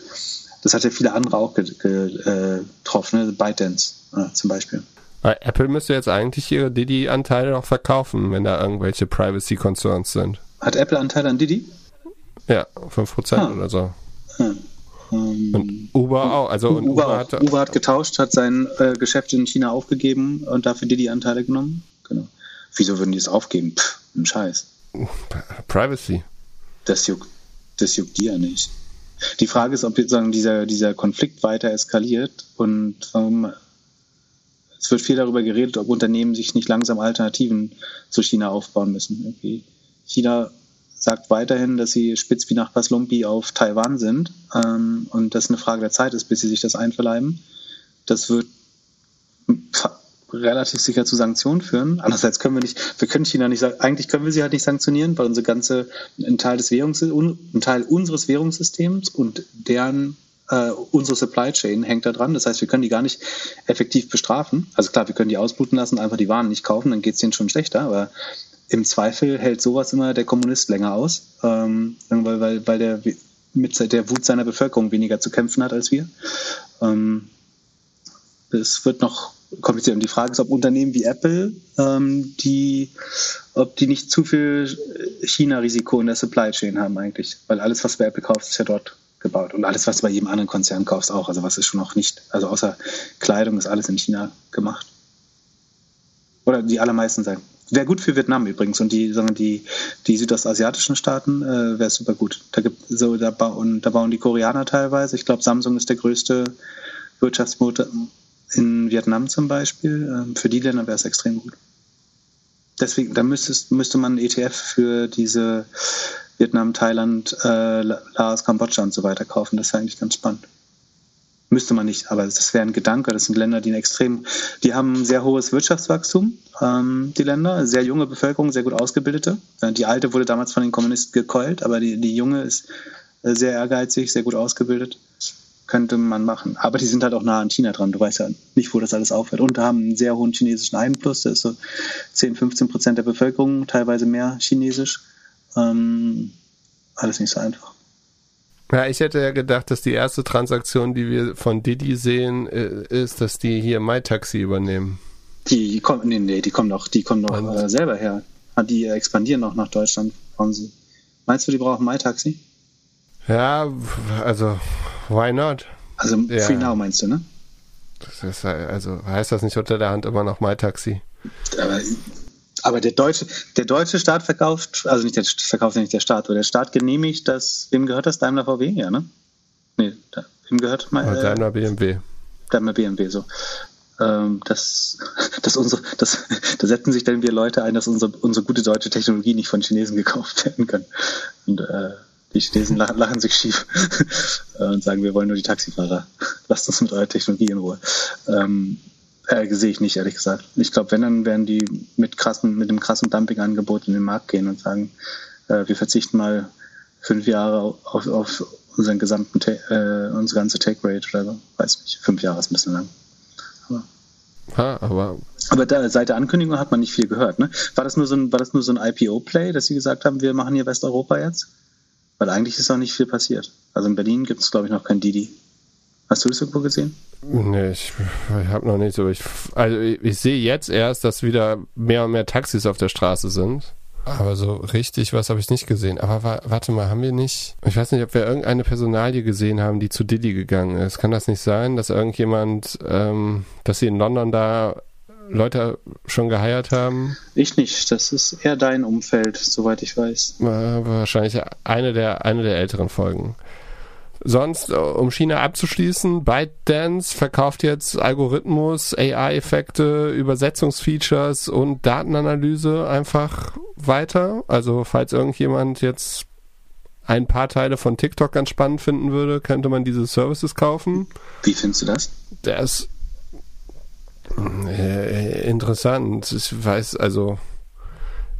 das hat ja viele andere auch äh, getroffen, ne? ByteDance äh, zum Beispiel. Apple müsste jetzt eigentlich ihre Didi-Anteile noch verkaufen, wenn da irgendwelche Privacy-Concerns sind. Hat Apple Anteile an Didi? Ja, 5% ah. oder so. Ah. Und Uber auch. Also Uber, Uber. Hat, Uber hat getauscht, hat sein äh, Geschäft in China aufgegeben und dafür Didi Anteile genommen. Genau. Wieso würden die es aufgeben? Pff, ein Scheiß. Privacy. Das juckt, das juckt die ja nicht. Die Frage ist, ob sozusagen dieser, dieser Konflikt weiter eskaliert und warum es wird viel darüber geredet, ob Unternehmen sich nicht langsam Alternativen zu China aufbauen müssen. Irgendwie. China sagt weiterhin, dass sie spitz wie Nachbars Lumpi auf Taiwan sind ähm, und das eine Frage der Zeit ist, bis sie sich das einverleiben. Das wird relativ sicher zu Sanktionen führen. Andererseits können wir nicht, wir können China nicht eigentlich können wir sie halt nicht sanktionieren, weil unsere ganze, ein Teil des Währungs, ein Teil unseres Währungssystems und deren äh, unsere Supply Chain hängt da dran. Das heißt, wir können die gar nicht effektiv bestrafen. Also klar, wir können die ausbluten lassen, einfach die Waren nicht kaufen, dann geht es denen schon schlechter. Aber im Zweifel hält sowas immer der Kommunist länger aus, ähm, weil, weil, weil der mit der Wut seiner Bevölkerung weniger zu kämpfen hat als wir. Ähm, es wird noch kompliziert. Und die Frage ist, ob Unternehmen wie Apple, ähm, die, ob die nicht zu viel China-Risiko in der Supply Chain haben eigentlich. Weil alles, was bei Apple kauft, ist ja dort gebaut. Und alles, was du bei jedem anderen Konzern kaufst, auch. Also was ist schon noch nicht, also außer Kleidung ist alles in China gemacht. Oder die allermeisten sagen. Wäre gut für Vietnam übrigens und die, sagen die, die südostasiatischen Staaten äh, wäre super gut. Da gibt so, da bauen, da bauen die Koreaner teilweise. Ich glaube, Samsung ist der größte Wirtschaftsmotor in Vietnam zum Beispiel. Ähm, für die Länder wäre es extrem gut. Deswegen, da müsstest, müsste man einen ETF für diese Vietnam, Thailand, äh, Laos, Kambodscha und so weiter kaufen. Das wäre eigentlich ganz spannend. Müsste man nicht, aber das wäre ein Gedanke. Das sind Länder, die ein extrem, die haben ein sehr hohes Wirtschaftswachstum, ähm, die Länder, sehr junge Bevölkerung, sehr gut ausgebildete. Die alte wurde damals von den Kommunisten gekeult, aber die, die junge ist äh, sehr ehrgeizig, sehr gut ausgebildet. Könnte man machen. Aber die sind halt auch nah an China dran. Du weißt ja nicht, wo das alles aufhört. Und haben einen sehr hohen chinesischen Einfluss. Da ist so 10, 15 Prozent der Bevölkerung, teilweise mehr chinesisch. Ähm, alles nicht so einfach. Ja, ich hätte ja gedacht, dass die erste Transaktion, die wir von Didi sehen, äh, ist, dass die hier MyTaxi übernehmen. Die kommen, nee, nee, die kommen doch, die kommen doch äh, selber her. Ah, die expandieren noch nach Deutschland. Sie. Meinst du, die brauchen MyTaxi? Ja, also, why not? Also, ja. Free Now meinst du, ne? Das ist, also, heißt das nicht unter der Hand immer noch MyTaxi? Aber aber der deutsche, der deutsche Staat verkauft, also nicht der verkauft nicht der Staat, aber der Staat genehmigt das, wem gehört das? Daimler VW, ja, ne? Nee, da, wem gehört mal? Äh, Daimler BMW. Daimler BMW, so. Ähm, das, das unsere, das, da setzen sich dann wir Leute ein, dass unsere, unsere gute deutsche Technologie nicht von Chinesen gekauft werden kann. Und äh, die Chinesen lachen, lachen sich schief und sagen, wir wollen nur die Taxifahrer. Lasst uns mit eurer Technologie in Ruhe. Ähm, äh, sehe ich nicht, ehrlich gesagt. Ich glaube, wenn, dann werden die mit krassen, mit dem krassen Dumpingangebot in den Markt gehen und sagen, äh, wir verzichten mal fünf Jahre auf, auf unseren gesamten, äh, unsere ganze Take Rate oder so. Weiß nicht, fünf Jahre ist ein bisschen lang. Aber, ha, aber, aber da, seit der Ankündigung hat man nicht viel gehört. Ne? War das nur so ein, war das nur so ein IPO-Play, dass sie gesagt haben, wir machen hier Westeuropa jetzt? Weil eigentlich ist auch nicht viel passiert. Also in Berlin gibt es, glaube ich, noch kein Didi. Hast du das irgendwo gesehen? Nee, ich, ich habe noch nicht so. Ich, also ich, ich sehe jetzt erst, dass wieder mehr und mehr Taxis auf der Straße sind. Aber so richtig was habe ich nicht gesehen. Aber wa warte mal, haben wir nicht. Ich weiß nicht, ob wir irgendeine Personalie gesehen haben, die zu Diddy gegangen ist. Kann das nicht sein, dass irgendjemand, ähm, dass sie in London da Leute schon geheiert haben? Ich nicht. Das ist eher dein Umfeld, soweit ich weiß. Wahrscheinlich eine der, eine der älteren Folgen. Sonst, äh, um China abzuschließen, ByteDance verkauft jetzt Algorithmus, AI-Effekte, Übersetzungsfeatures und Datenanalyse einfach weiter. Also falls irgendjemand jetzt ein paar Teile von TikTok ganz spannend finden würde, könnte man diese Services kaufen. Wie findest du das? Der ist äh, interessant. Ich weiß, also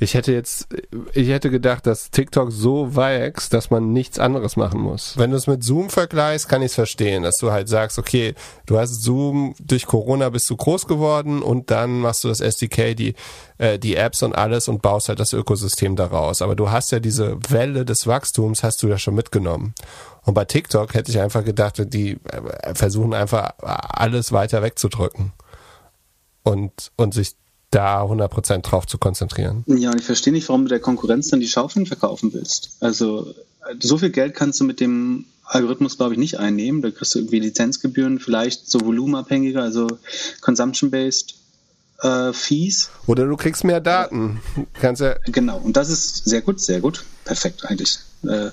ich hätte jetzt, ich hätte gedacht, dass TikTok so wächst, dass man nichts anderes machen muss. Wenn du es mit Zoom vergleichst, kann ich es verstehen, dass du halt sagst, okay, du hast Zoom, durch Corona bist du groß geworden und dann machst du das SDK, die, äh, die Apps und alles und baust halt das Ökosystem daraus. Aber du hast ja diese Welle des Wachstums, hast du ja schon mitgenommen. Und bei TikTok hätte ich einfach gedacht, die äh, versuchen einfach alles weiter wegzudrücken und, und sich da 100% drauf zu konzentrieren. Ja, und ich verstehe nicht, warum du der Konkurrenz dann die Schaufeln verkaufen willst. Also so viel Geld kannst du mit dem Algorithmus, glaube ich, nicht einnehmen. Da kriegst du irgendwie Lizenzgebühren, vielleicht so volumenabhängiger, also consumption-based äh, Fees. Oder du kriegst mehr Daten. Kannst ja genau, und das ist sehr gut, sehr gut. Perfekt eigentlich. Äh,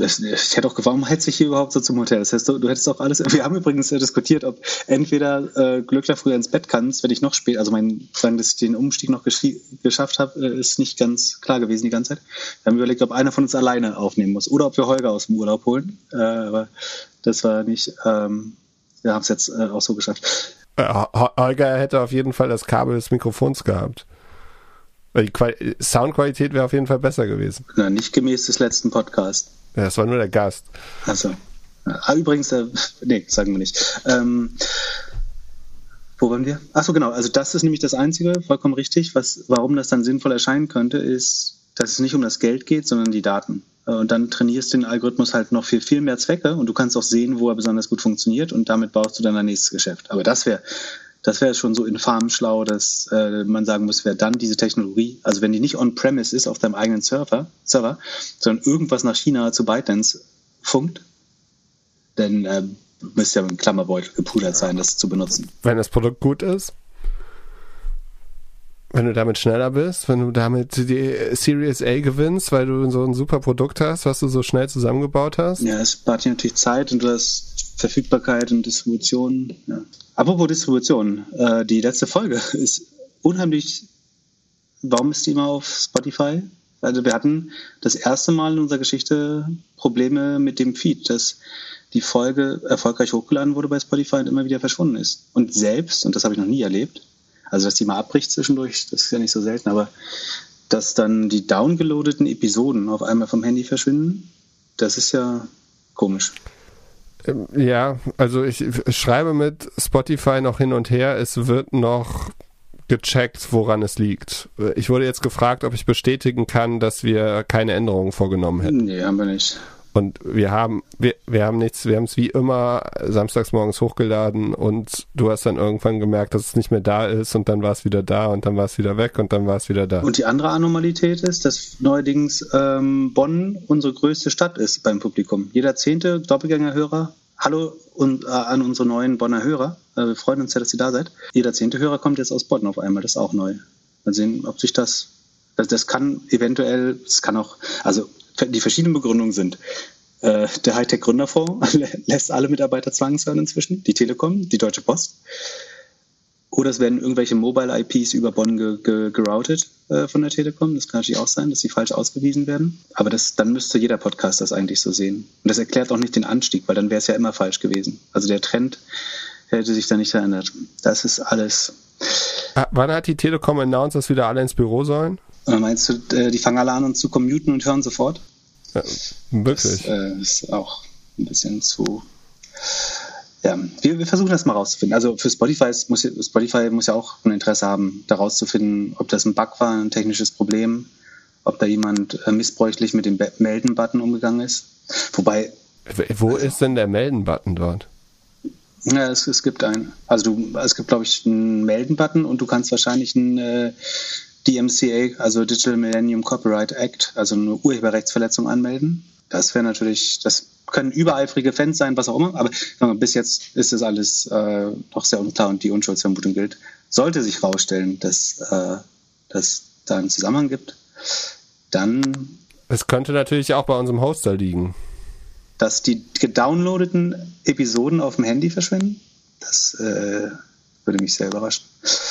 das, ich hätte auch gefragt, warum hätte ich hier überhaupt so zum Hotel? Das heißt, du, du hättest auch alles. Wir haben übrigens diskutiert, ob entweder äh, Glückler früher ins Bett kannst, wenn ich noch spät, also mein, sagen, dass ich den Umstieg noch geschafft habe, äh, ist nicht ganz klar gewesen die ganze Zeit. Wir haben überlegt, ob einer von uns alleine aufnehmen muss oder ob wir Holger aus dem Urlaub holen. Äh, aber das war nicht. Ähm, wir haben es jetzt äh, auch so geschafft. Äh, Holger hätte auf jeden Fall das Kabel des Mikrofons gehabt. Weil die Quali Soundqualität wäre auf jeden Fall besser gewesen. Na, nicht gemäß des letzten Podcasts. Das war nur der Gast. Achso. Ah, übrigens, äh, nee, sagen wir nicht. Ähm, wo waren wir? Achso, genau. Also das ist nämlich das Einzige, vollkommen richtig. Was, warum das dann sinnvoll erscheinen könnte, ist, dass es nicht um das Geld geht, sondern die Daten. Äh, und dann trainierst du den Algorithmus halt noch für viel mehr Zwecke und du kannst auch sehen, wo er besonders gut funktioniert und damit baust du dann dein nächstes Geschäft. Aber das wäre das wäre schon so infam schlau, dass äh, man sagen muss, wer dann diese Technologie, also wenn die nicht on-premise ist auf deinem eigenen Server, Server, sondern irgendwas nach China zu ByteDance funkt, dann äh, müsste ja ein Klammerbeutel gepudert sein, das zu benutzen. Wenn das Produkt gut ist? wenn du damit schneller bist, wenn du damit die Series A gewinnst, weil du so ein super Produkt hast, was du so schnell zusammengebaut hast. Ja, es spart dir natürlich Zeit und du hast Verfügbarkeit und Distribution. Ja. Apropos Distribution, äh, die letzte Folge ist unheimlich. Warum ist die immer auf Spotify? Also wir hatten das erste Mal in unserer Geschichte Probleme mit dem Feed, dass die Folge erfolgreich hochgeladen wurde bei Spotify und immer wieder verschwunden ist. Und selbst, und das habe ich noch nie erlebt, also dass die mal abbricht zwischendurch, das ist ja nicht so selten, aber dass dann die downgeloadeten Episoden auf einmal vom Handy verschwinden, das ist ja komisch. Ähm, ja, also ich schreibe mit Spotify noch hin und her. Es wird noch gecheckt, woran es liegt. Ich wurde jetzt gefragt, ob ich bestätigen kann, dass wir keine Änderungen vorgenommen hätten. Nee, haben wir nicht. Und wir haben, wir, wir haben nichts, wir haben es wie immer samstags morgens hochgeladen und du hast dann irgendwann gemerkt, dass es nicht mehr da ist und dann war es wieder da und dann war es wieder weg und dann war es wieder da. Und die andere Anomalität ist, dass neuerdings ähm, Bonn unsere größte Stadt ist beim Publikum. Jeder zehnte Doppelgängerhörer Hallo und, äh, an unsere neuen Bonner Hörer. Äh, wir freuen uns sehr, dass ihr da seid. Jeder zehnte Hörer kommt jetzt aus Bonn auf einmal. Das ist auch neu. Mal sehen, ob sich das, das, das kann eventuell, es kann auch, also die verschiedenen Begründungen sind. Äh, der Hightech-Gründerfonds lässt alle Mitarbeiter zwangshören inzwischen, die Telekom, die Deutsche Post. Oder es werden irgendwelche Mobile-IPs über Bonn ge ge geroutet äh, von der Telekom. Das kann natürlich auch sein, dass sie falsch ausgewiesen werden. Aber das, dann müsste jeder Podcast das eigentlich so sehen. Und das erklärt auch nicht den Anstieg, weil dann wäre es ja immer falsch gewesen. Also der Trend hätte sich da nicht verändert. Das ist alles. Ah, wann hat die Telekom announced, dass wieder alle ins Büro sollen? Meinst du, äh, die fangen alle an, uns zu commuten und hören sofort? Ja, wirklich. Das äh, ist auch ein bisschen zu. Ja, wir, wir, versuchen das mal rauszufinden. Also für Spotify muss, Spotify muss ja auch ein Interesse haben, da rauszufinden, ob das ein Bug war, ein technisches Problem, ob da jemand äh, missbräuchlich mit dem Melden-Button umgegangen ist. Wobei. Wo ist denn der Melden-Button dort? Ja, es, es gibt einen. Also du, es gibt, glaube ich, einen Melden-Button und du kannst wahrscheinlich einen äh, DMCA, also Digital Millennium Copyright Act, also eine Urheberrechtsverletzung anmelden. Das wäre natürlich, das können übereifrige Fans sein, was auch immer, aber bis jetzt ist das alles äh, noch sehr unklar und die Unschuldsvermutung gilt. Sollte sich herausstellen, dass äh, das da einen Zusammenhang gibt, dann. Es könnte natürlich auch bei unserem Hoster liegen. Dass die gedownloadeten Episoden auf dem Handy verschwinden, das äh, würde mich sehr überraschen.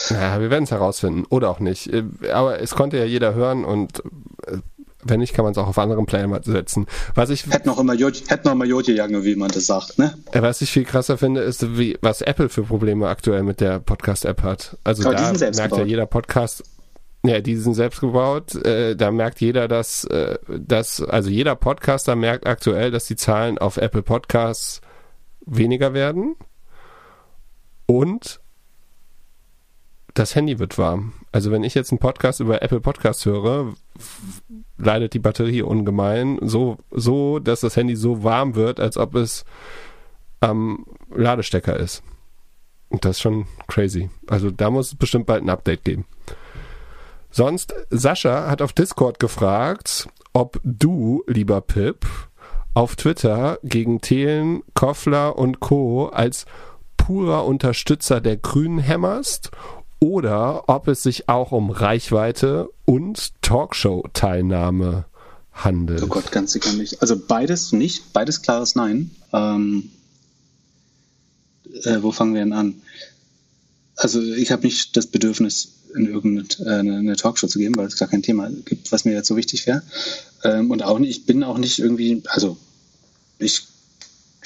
Ja, wir werden es herausfinden. Oder auch nicht. Äh, aber es konnte ja jeder hören und äh, wenn nicht, kann man es auch auf anderen Plänen setzen. Was ich hätte noch immer hätte noch immer Jodje Jange, wie man das sagt, ne? Äh, was ich viel krasser finde, ist, wie, was Apple für Probleme aktuell mit der Podcast-App hat. Also Aber da merkt gebaut. ja jeder Podcast, ja, die sind selbst gebaut. Äh, da merkt jeder, dass, äh, dass, also jeder Podcaster merkt aktuell, dass die Zahlen auf Apple Podcasts weniger werden. Und das Handy wird warm. Also wenn ich jetzt einen Podcast über Apple Podcasts höre, leidet die Batterie ungemein. So, so, dass das Handy so warm wird, als ob es am Ladestecker ist. Und das ist schon crazy. Also da muss es bestimmt bald ein Update geben. Sonst, Sascha hat auf Discord gefragt, ob du, lieber Pip, auf Twitter gegen Thelen, Koffler und Co. als purer Unterstützer der Grünen hämmerst oder ob es sich auch um Reichweite und Talkshow-Teilnahme handelt. Oh Gott, ganz sicher nicht. Also beides nicht, beides klares Nein. Ähm, äh, wo fangen wir denn an? Also ich habe nicht das Bedürfnis, in irgendeine Talkshow zu geben, weil es gar kein Thema gibt, was mir jetzt so wichtig wäre. Ähm, und auch nicht, ich bin auch nicht irgendwie, also ich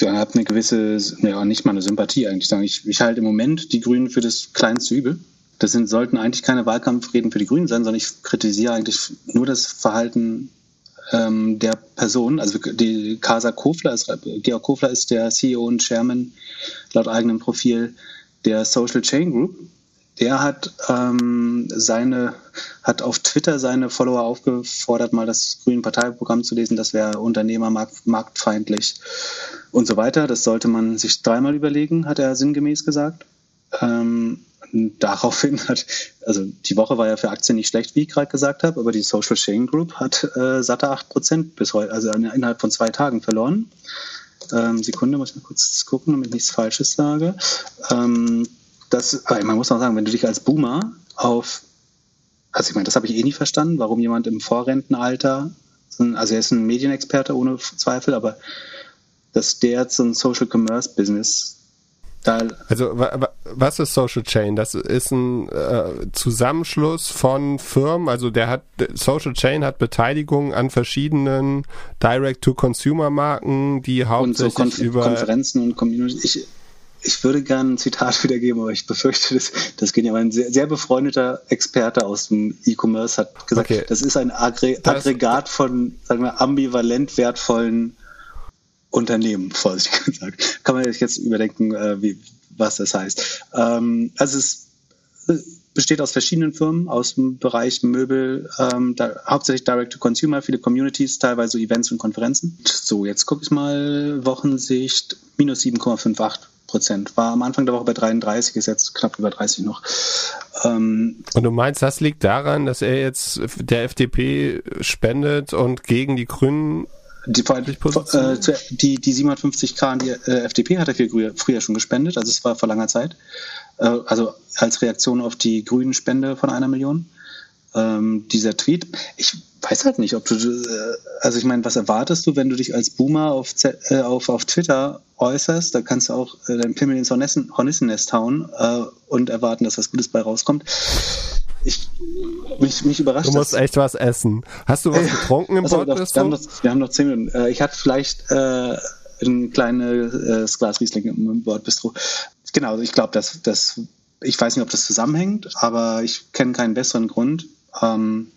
habe eine gewisse, ja, nicht mal eine Sympathie eigentlich, sagen. Ich, ich halte im Moment die Grünen für das kleinste Übel. Das sind, sollten eigentlich keine Wahlkampfreden für die Grünen sein, sondern ich kritisiere eigentlich nur das Verhalten ähm, der Person. Also die Casa Kofler ist, Georg Kofler ist der CEO und Chairman laut eigenem Profil der Social Chain Group. Der hat ähm, seine, hat auf Twitter seine Follower aufgefordert, mal das Grünen Parteiprogramm zu lesen. Das wäre unternehmermarktfeindlich und so weiter. Das sollte man sich dreimal überlegen, hat er sinngemäß gesagt. Ähm, daraufhin hat, also die Woche war ja für Aktien nicht schlecht, wie ich gerade gesagt habe, aber die Social Chain Group hat äh, satte 8% bis heute, also innerhalb von zwei Tagen verloren. Ähm, Sekunde, muss ich mal kurz gucken, damit ich nichts Falsches sage. Ähm, das, man muss auch sagen, wenn du dich als Boomer auf also ich meine, das habe ich eh nie verstanden, warum jemand im Vorrentenalter, also er ist ein Medienexperte ohne Zweifel, aber dass der so ein Social Commerce Business da also was ist Social Chain? Das ist ein äh, Zusammenschluss von Firmen. Also der hat Social Chain hat Beteiligung an verschiedenen Direct-to-Consumer-Marken, die hauptsächlich und so Konf über Konferenzen und Communities. Ich, ich würde gerne ein Zitat wiedergeben, aber ich befürchte, das, das geht ja. Ein sehr, sehr befreundeter Experte aus dem E-Commerce hat gesagt, okay. das ist ein Aggre Aggregat von, sagen wir, ambivalent wertvollen Unternehmen, vorsichtig gesagt. Kann man sich jetzt überdenken, äh, wie, was das heißt. Ähm, also es besteht aus verschiedenen Firmen aus dem Bereich Möbel, ähm, da, hauptsächlich Direct-to-Consumer, viele Communities, teilweise Events und Konferenzen. So, jetzt gucke ich mal, Wochensicht, minus 7,58 Prozent. War am Anfang der Woche bei 33, ist jetzt knapp über 30 noch. Ähm, und du meinst, das liegt daran, dass er jetzt der FDP spendet und gegen die Grünen die, äh, die, die 750k an die äh, FDP hat er früher, früher, schon gespendet, also es war vor langer Zeit. Äh, also als Reaktion auf die grünen Spende von einer Million. Ähm, dieser Tweet, ich weiß halt nicht, ob du, äh, also ich meine, was erwartest du, wenn du dich als Boomer auf, äh, auf, auf Twitter äußerst? Da kannst du auch äh, dein Pimmel ins Hornissennest hauen und erwarten, dass was Gutes bei rauskommt ich, mich, mich überrascht. Du musst echt was essen. Hast du was getrunken im Podcast? Wir, haben noch, wir haben noch zehn Minuten. Äh, ich hatte vielleicht äh, ein kleines äh, Glas Riesling im Bordbistro. Genau, ich glaube, dass das, ich weiß nicht, ob das zusammenhängt, aber ich kenne keinen besseren Grund. Ähm,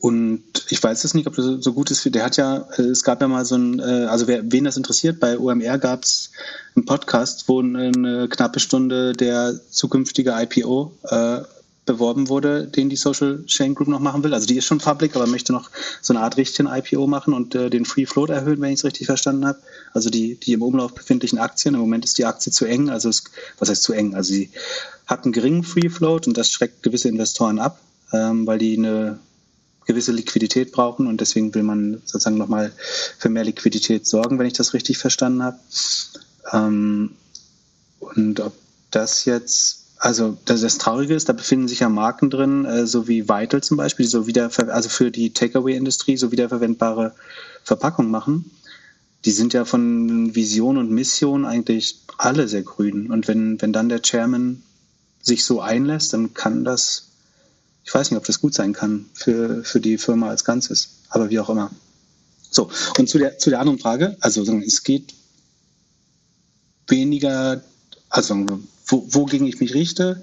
und ich weiß es nicht, ob das so gut ist. Der hat ja, äh, es gab ja mal so ein, also wer, wen das interessiert, bei OMR gab es einen Podcast, wo eine knappe Stunde der zukünftige IPO äh, beworben wurde, den die Social Chain Group noch machen will. Also die ist schon public, aber möchte noch so eine Art richtigen IPO machen und äh, den Free Float erhöhen, wenn ich es richtig verstanden habe. Also die, die im Umlauf befindlichen Aktien. Im Moment ist die Aktie zu eng. Also es, was heißt zu eng? Also sie hat einen geringen Free Float und das schreckt gewisse Investoren ab, ähm, weil die eine gewisse Liquidität brauchen und deswegen will man sozusagen nochmal für mehr Liquidität sorgen, wenn ich das richtig verstanden habe. Ähm, und ob das jetzt also das, das, Traurige ist, da befinden sich ja Marken drin, äh, so wie Vital zum Beispiel, die so wieder, also für die Takeaway-Industrie so wiederverwendbare Verpackungen machen. Die sind ja von Vision und Mission eigentlich alle sehr grün. Und wenn, wenn dann der Chairman sich so einlässt, dann kann das, ich weiß nicht, ob das gut sein kann für, für die Firma als Ganzes. Aber wie auch immer. So, und zu der, zu der anderen Frage, also es geht weniger, also wo, wogegen ich mich richte,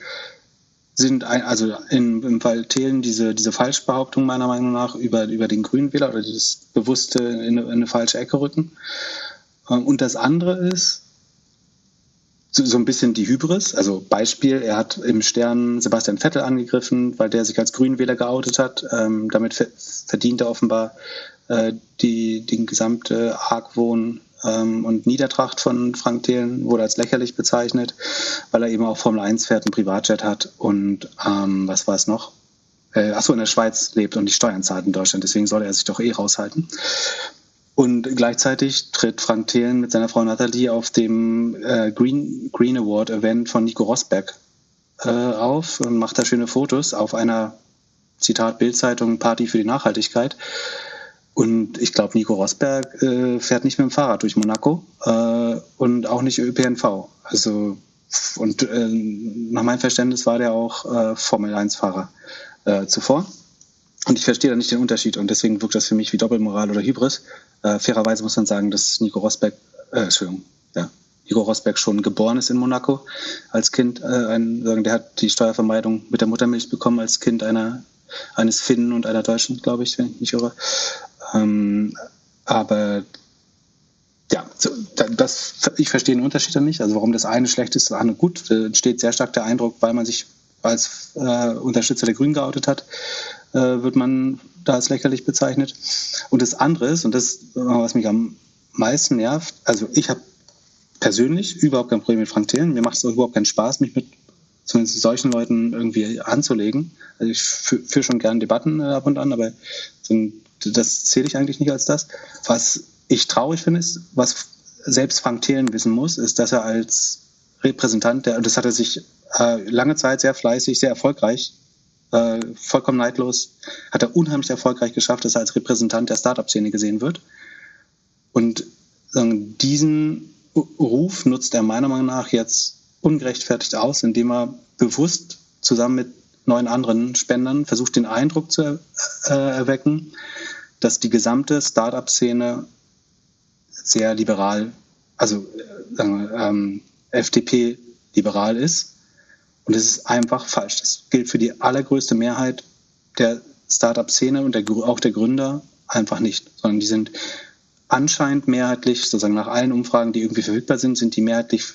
sind ein, also in, im Fall Thelen diese, diese Falschbehauptung meiner Meinung nach über, über den Grünwähler oder dieses bewusste in eine, in eine falsche Ecke rücken. Ähm, und das andere ist so, ein bisschen die Hybris. Also Beispiel, er hat im Stern Sebastian Vettel angegriffen, weil der sich als Grünwähler geoutet hat. Ähm, damit verdient er offenbar äh, die, den gesamte Argwohn ähm, und Niedertracht von Frank Thelen wurde als lächerlich bezeichnet, weil er eben auch Formel 1 fährt, ein Privatjet hat und ähm, was war es noch? Äh, achso, in der Schweiz lebt und die Steuern zahlt in Deutschland, deswegen soll er sich doch eh raushalten. Und gleichzeitig tritt Frank Thelen mit seiner Frau Nathalie auf dem äh, Green, Green Award Event von Nico Rosberg äh, auf und macht da schöne Fotos auf einer, Zitat Bildzeitung, Party für die Nachhaltigkeit. Und ich glaube, Nico Rosberg äh, fährt nicht mit dem Fahrrad durch Monaco äh, und auch nicht ÖPNV. Also und äh, nach meinem Verständnis war der auch äh, Formel 1-Fahrer äh, zuvor. Und ich verstehe da nicht den Unterschied und deswegen wirkt das für mich wie Doppelmoral oder Hybris. Äh, fairerweise muss man sagen, dass Nico Rosberg, äh, Entschuldigung, ja, Nico Rosberg schon geboren ist in Monaco als Kind. Ein, der hat die Steuervermeidung mit der Muttermilch bekommen als Kind einer, eines Finnen und einer Deutschen, glaube ich, wenn ich mich irre. Ähm, aber ja, das, ich verstehe den Unterschied dann nicht. Also warum das eine schlecht ist, das andere gut. Da entsteht sehr stark der Eindruck, weil man sich als äh, Unterstützer der Grünen geoutet hat, äh, wird man da als lächerlich bezeichnet. Und das andere ist, und das, was mich am meisten nervt, also ich habe persönlich überhaupt kein Problem mit Frank Thelen. Mir macht es überhaupt keinen Spaß, mich mit zumindest solchen Leuten irgendwie anzulegen. Also ich führe schon gern Debatten äh, ab und an, aber so ein das zähle ich eigentlich nicht als das. Was ich traurig finde, ist, was selbst Frank Thelen wissen muss, ist, dass er als Repräsentant, der, das hat er sich äh, lange Zeit sehr fleißig, sehr erfolgreich äh, vollkommen neidlos, hat er unheimlich erfolgreich geschafft, dass er als Repräsentant der Startup-Szene gesehen wird. Und sagen, diesen Ruf nutzt er meiner Meinung nach jetzt ungerechtfertigt aus, indem er bewusst zusammen mit neun anderen Spendern versucht, den Eindruck zu äh, erwecken, dass die gesamte Startup-Szene sehr liberal, also äh, ähm, FDP-liberal ist. Und das ist einfach falsch. Das gilt für die allergrößte Mehrheit der Startup-Szene und der, auch der Gründer einfach nicht, sondern die sind anscheinend mehrheitlich, sozusagen nach allen Umfragen, die irgendwie verfügbar sind, sind die mehrheitlich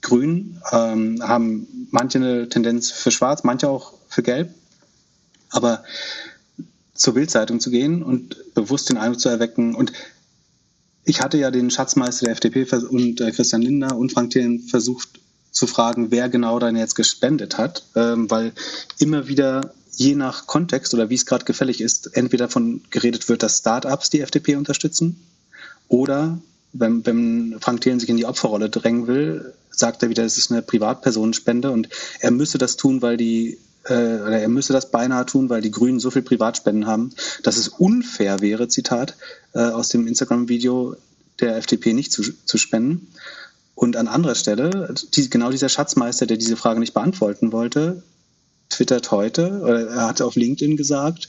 grün, ähm, haben manche eine Tendenz für schwarz, manche auch für gelb. Aber zur Bildzeitung zu gehen und bewusst den Eindruck zu erwecken. Und ich hatte ja den Schatzmeister der FDP und äh, Christian Lindner und Frank Thelen versucht zu fragen, wer genau dann jetzt gespendet hat, ähm, weil immer wieder je nach Kontext oder wie es gerade gefällig ist, entweder davon geredet wird, dass Startups die FDP unterstützen oder wenn, wenn Frank Thelen sich in die Opferrolle drängen will, sagt er wieder, es ist eine Privatpersonenspende und er müsse das tun, weil die äh, oder er müsse das beinahe tun, weil die Grünen so viel Privatspenden haben, dass es unfair wäre, Zitat, äh, aus dem Instagram-Video der FDP nicht zu, zu spenden. Und an anderer Stelle, die, genau dieser Schatzmeister, der diese Frage nicht beantworten wollte, twittert heute, oder er hatte auf LinkedIn gesagt,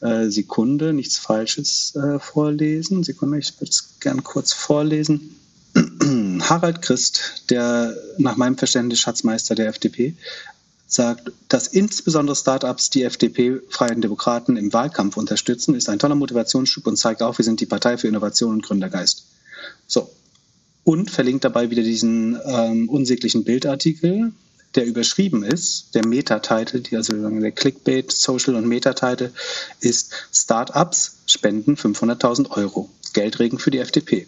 äh, Sekunde, nichts Falsches äh, vorlesen. Sekunde, ich würde es gern kurz vorlesen. Harald Christ, der nach meinem Verständnis Schatzmeister der FDP, sagt, dass insbesondere Startups die FDP Freien Demokraten im Wahlkampf unterstützen, ist ein toller Motivationsschub und zeigt auch, wir sind die Partei für Innovation und Gründergeist. So. Und verlinkt dabei wieder diesen ähm, unsäglichen Bildartikel, der überschrieben ist, der Metatitel, also der Clickbait, Social und Metatitel ist Startups spenden 500.000 Euro. Geldregen für die FDP.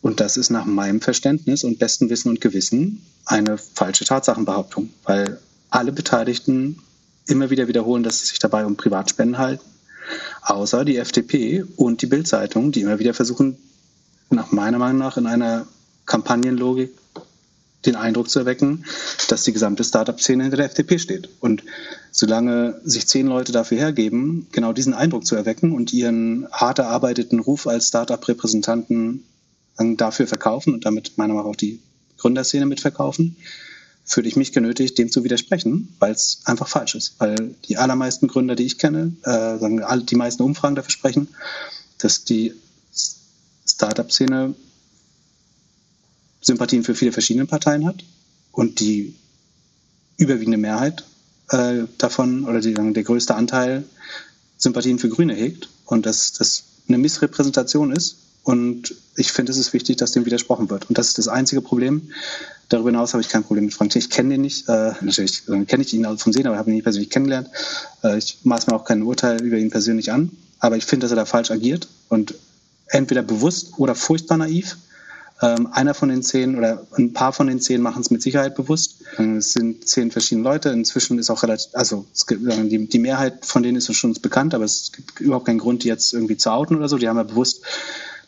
Und das ist nach meinem Verständnis und besten Wissen und Gewissen eine falsche Tatsachenbehauptung, weil alle Beteiligten immer wieder wiederholen, dass es sich dabei um Privatspenden halten, außer die FDP und die Bildzeitung, die immer wieder versuchen, nach meiner Meinung nach in einer Kampagnenlogik den Eindruck zu erwecken, dass die gesamte Startup-Szene hinter der FDP steht. Und solange sich zehn Leute dafür hergeben, genau diesen Eindruck zu erwecken und ihren hart erarbeiteten Ruf als Startup-Repräsentanten dafür verkaufen und damit meiner Meinung nach auch die Gründerszene mitverkaufen, fühle ich mich genötigt, dem zu widersprechen, weil es einfach falsch ist. Weil die allermeisten Gründer, die ich kenne, äh, sagen, die meisten Umfragen dafür sprechen, dass die Startup-Szene Sympathien für viele verschiedene Parteien hat und die überwiegende Mehrheit äh, davon oder die, der größte Anteil Sympathien für Grüne hegt und dass das eine Missrepräsentation ist. Und ich finde, es ist wichtig, dass dem widersprochen wird. Und das ist das einzige Problem. Darüber hinaus habe ich kein Problem mit Frank Ich kenne den nicht. Äh, natürlich äh, kenne ich ihn vom Sehen, aber habe ihn nicht persönlich kennengelernt. Äh, ich maß mir auch kein Urteil über ihn persönlich an. Aber ich finde, dass er da falsch agiert und entweder bewusst oder furchtbar naiv ähm, einer von den zehn oder ein paar von den zehn machen es mit Sicherheit bewusst. Ähm, es sind zehn verschiedene Leute. Inzwischen ist auch relativ, also gibt, die, die, Mehrheit von denen ist schon bekannt, aber es gibt überhaupt keinen Grund, die jetzt irgendwie zu outen oder so. Die haben ja bewusst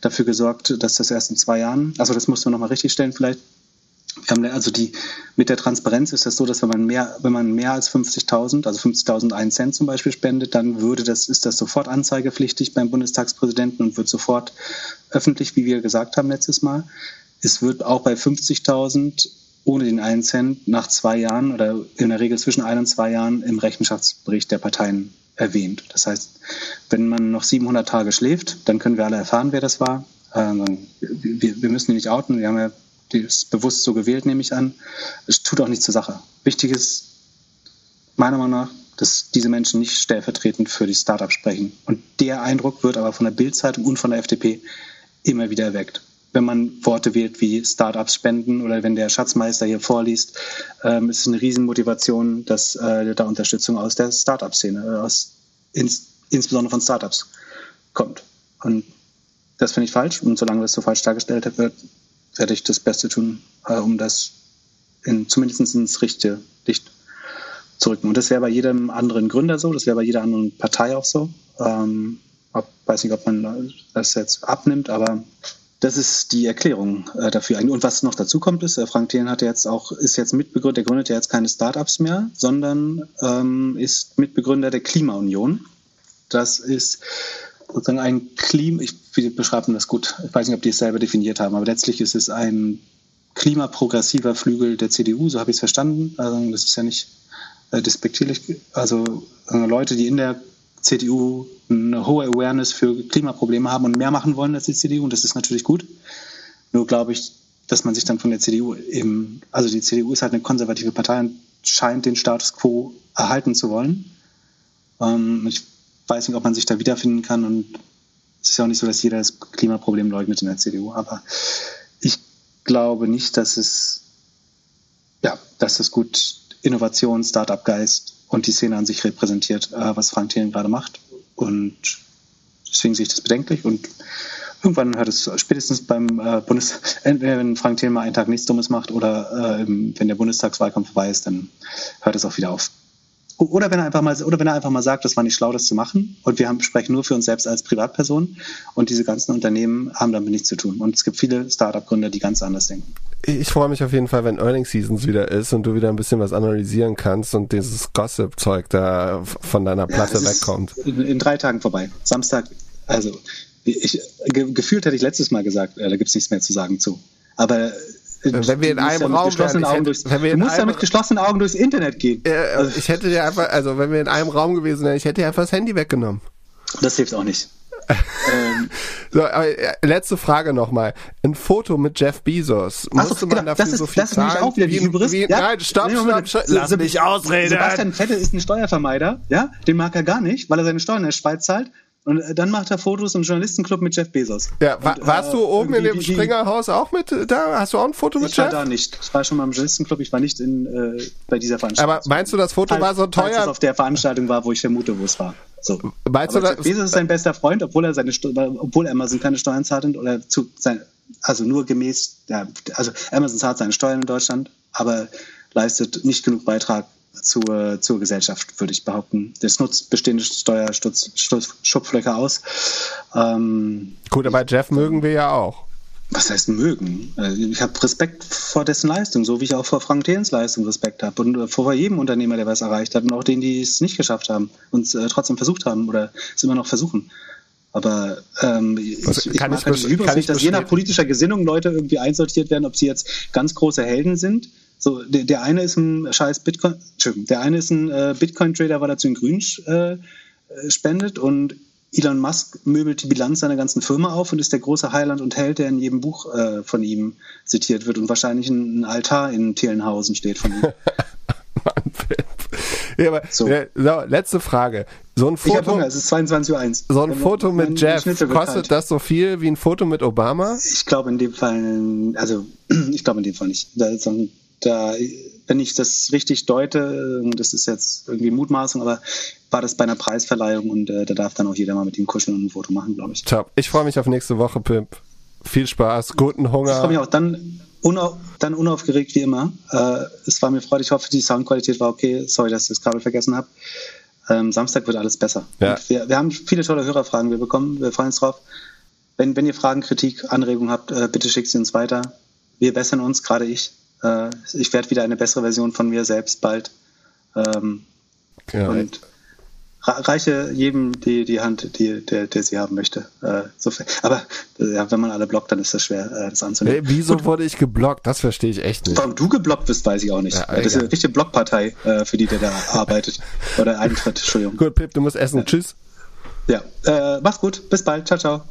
dafür gesorgt, dass das erst in zwei Jahren, also das musst du nochmal richtig stellen vielleicht, also die, mit der Transparenz ist das so, dass wenn man mehr, wenn man mehr als 50.000, also 50.000 Cent zum Beispiel spendet, dann würde das, ist das sofort anzeigepflichtig beim Bundestagspräsidenten und wird sofort öffentlich, wie wir gesagt haben letztes Mal. Es wird auch bei 50.000 ohne den einen Cent nach zwei Jahren oder in der Regel zwischen ein und zwei Jahren im Rechenschaftsbericht der Parteien erwähnt. Das heißt, wenn man noch 700 Tage schläft, dann können wir alle erfahren, wer das war. Ähm, wir müssen ihn nicht outen. Wir haben ja ist bewusst so gewählt, nehme ich an. Es tut auch nichts zur Sache. Wichtig ist, meiner Meinung nach, dass diese Menschen nicht stellvertretend für die Startups sprechen. Und der Eindruck wird aber von der Bildzeitung und von der FDP immer wieder erweckt. Wenn man Worte wählt wie Startups spenden oder wenn der Schatzmeister hier vorliest, ähm, ist es eine Riesenmotivation, dass äh, da Unterstützung aus der Startup-Szene, äh, ins, insbesondere von Startups kommt. Und das finde ich falsch. Und solange das so falsch dargestellt wird, werde ich das Beste tun, äh, um das in, zumindest ins richtige Licht zu rücken. Und das wäre bei jedem anderen Gründer so, das wäre bei jeder anderen Partei auch so. Ähm, ob, weiß nicht, ob man das jetzt abnimmt, aber Das ist die Erklärung äh, dafür. Und was noch dazu kommt, ist, äh, Frank Thelen hat jetzt auch, ist jetzt Mitbegründer, der gründet ja jetzt keine Startups mehr, sondern ähm, ist Mitbegründer der Klimaunion. Das ist sozusagen ein Klima, ich beschreibe das gut, ich weiß nicht, ob die es selber definiert haben, aber letztlich ist es ein klimaprogressiver Flügel der CDU, so habe ich es verstanden. Also das ist ja nicht äh, despektierlich. Also äh, Leute, die in der CDU eine hohe Awareness für Klimaprobleme haben und mehr machen wollen als die CDU, und das ist natürlich gut. Nur glaube ich, dass man sich dann von der CDU eben, also die CDU ist halt eine konservative Partei und scheint den Status quo erhalten zu wollen. Ähm, ich weiß nicht, ob man sich da wiederfinden kann und es ist ja auch nicht so, dass jeder das Klimaproblem leugnet in der CDU, aber ich glaube nicht, dass es, ja, dass es gut Innovation, Startup-Geist und die Szene an sich repräsentiert, äh, was Frank Thelen gerade macht. Und deswegen sehe ich das bedenklich und irgendwann hört es spätestens beim äh, Bundes, entweder wenn Frank Thelen mal einen Tag nichts Dummes macht oder äh, wenn der Bundestagswahlkampf vorbei ist, dann hört es auch wieder auf. Oder wenn er einfach mal, oder wenn er einfach mal sagt, das war nicht schlau, das zu machen, und wir haben, sprechen nur für uns selbst als Privatperson, und diese ganzen Unternehmen haben damit nichts zu tun. Und es gibt viele Startup-Gründer, die ganz anders denken. Ich freue mich auf jeden Fall, wenn Earning Seasons wieder ist und du wieder ein bisschen was analysieren kannst und dieses Gossip-Zeug da von deiner Platte ja, wegkommt. In, in, drei Tagen vorbei. Samstag, also ich, ge, gefühlt hätte ich letztes Mal gesagt, äh, da gibt es nichts mehr zu sagen zu. Aber wenn wir in einem Raum wären, hätte, durchs, wenn wir du musst ja mit geschlossenen Augen durchs Internet gehen. Äh, also, ich hätte dir einfach, also wenn wir in einem Raum gewesen wären, ich hätte dir einfach das Handy weggenommen. Das hilft auch nicht. Ähm, so, äh, letzte Frage nochmal. Ein Foto mit Jeff Bezos. Musste so, man genau, dafür das ist, so viel das zahlen? auch wieder wie, wie, wie ja? Nein, stopp, stopp, stopp. Lass mich ausreden. Sebastian Vettel ist ein Steuervermeider, ja? Den mag er gar nicht, weil er seine Steuern in der Schweiz zahlt. Und äh, dann macht er Fotos im Journalistenclub mit Jeff Bezos. Ja, war, und, warst äh, du oben in dem Springerhaus auch mit da? Hast du auch ein Foto mit ich Jeff? Ich war da nicht. Ich war schon mal im Journalistenclub, ich war nicht in, äh, bei dieser Veranstaltung. Aber meinst du, das Foto falls, war so teuer? Falls es auf der Veranstaltung war, wo ich vermute, wo es war. So. Meinst Aber du, Jeff Bezos ist sein bester Freund, obwohl er seine obwohl Amazon keine Steuern zahlt oder zu sein, also nur gemäß, ja, also Amazon zahlt seine Steuern in Deutschland, aber leistet nicht genug Beitrag zur, zur Gesellschaft, würde ich behaupten. Das nutzt bestehende Steuerschupflöcher aus. Ähm, Gut, aber Jeff mögen wir ja auch. Was heißt mögen? Also ich habe Respekt vor dessen Leistung, so wie ich auch vor Frank Thelens Leistung Respekt habe und vor jedem Unternehmer, der was erreicht hat und auch denen, die es nicht geschafft haben und äh, trotzdem versucht haben oder es immer noch versuchen. Aber ähm, ich, ich mag halt übrigens nicht, dass je nach politischer Gesinnung Leute irgendwie einsortiert werden, ob sie jetzt ganz große Helden sind so, der, der eine ist ein scheiß Bitcoin, der eine ist ein äh, Bitcoin-Trader, weil er zu den Grünen äh, spendet und Elon Musk möbelt die Bilanz seiner ganzen Firma auf und ist der große Heiland und Held, der in jedem Buch äh, von ihm zitiert wird und wahrscheinlich ein, Altar in Thielenhausen steht von ihm. Ja, aber, so. Ja, so. letzte Frage. So ein Foto, ich Hunger, es ist 22.01 Uhr. So ein Foto mit Jeff, kostet das so viel wie ein Foto mit Obama? Ich glaube in dem Fall, also ich glaube in dem Fall nicht. Da da, wenn ich das richtig deute, das ist jetzt irgendwie Mutmaßung, aber war das bei einer Preisverleihung und äh, da darf dann auch jeder mal mit ihm kuscheln und ein Foto machen, glaube ich. Top. Ich freue mich auf nächste Woche, Pimp. Viel Spaß, guten Hunger. Ich freue mich auch. Dann, unau dann unaufgeregt wie immer. Äh, es war mir freudig. Ich hoffe, die Soundqualität war okay. Sorry, dass ich das Kabel vergessen habe. Ähm, Samstag wird alles besser. Ja. Wir, wir, haben viele tolle Hörerfragen wir bekommen. Wir freuen uns drauf. Wenn, wenn ihr Fragen, Kritik, Anregungen habt, äh, bitte schickt sie uns weiter. Wir bessern uns, gerade ich. Äh, ich werde wieder eine bessere Version von mir selbst bald. Ähm, ja, und reiche jedem die, die Hand, die, der, der sie haben möchte. Äh, so aber äh, ja, wenn man alle blockt, dann ist das schwer, äh, das anzunehmen. Hey, wieso Gut. wurde ich geblockt? Das verstehe ich echt nicht. Warum du geblockt bist, weiß ich auch nicht. Ja, das ist eine richtige Blockpartei, äh, für die der da arbeitet. Oder eintritt, Entschuldigung. Gut, Pip, du musst essen. Tschüss. Ja, äh, mach's gut. Bis bald. Ciao, ciao.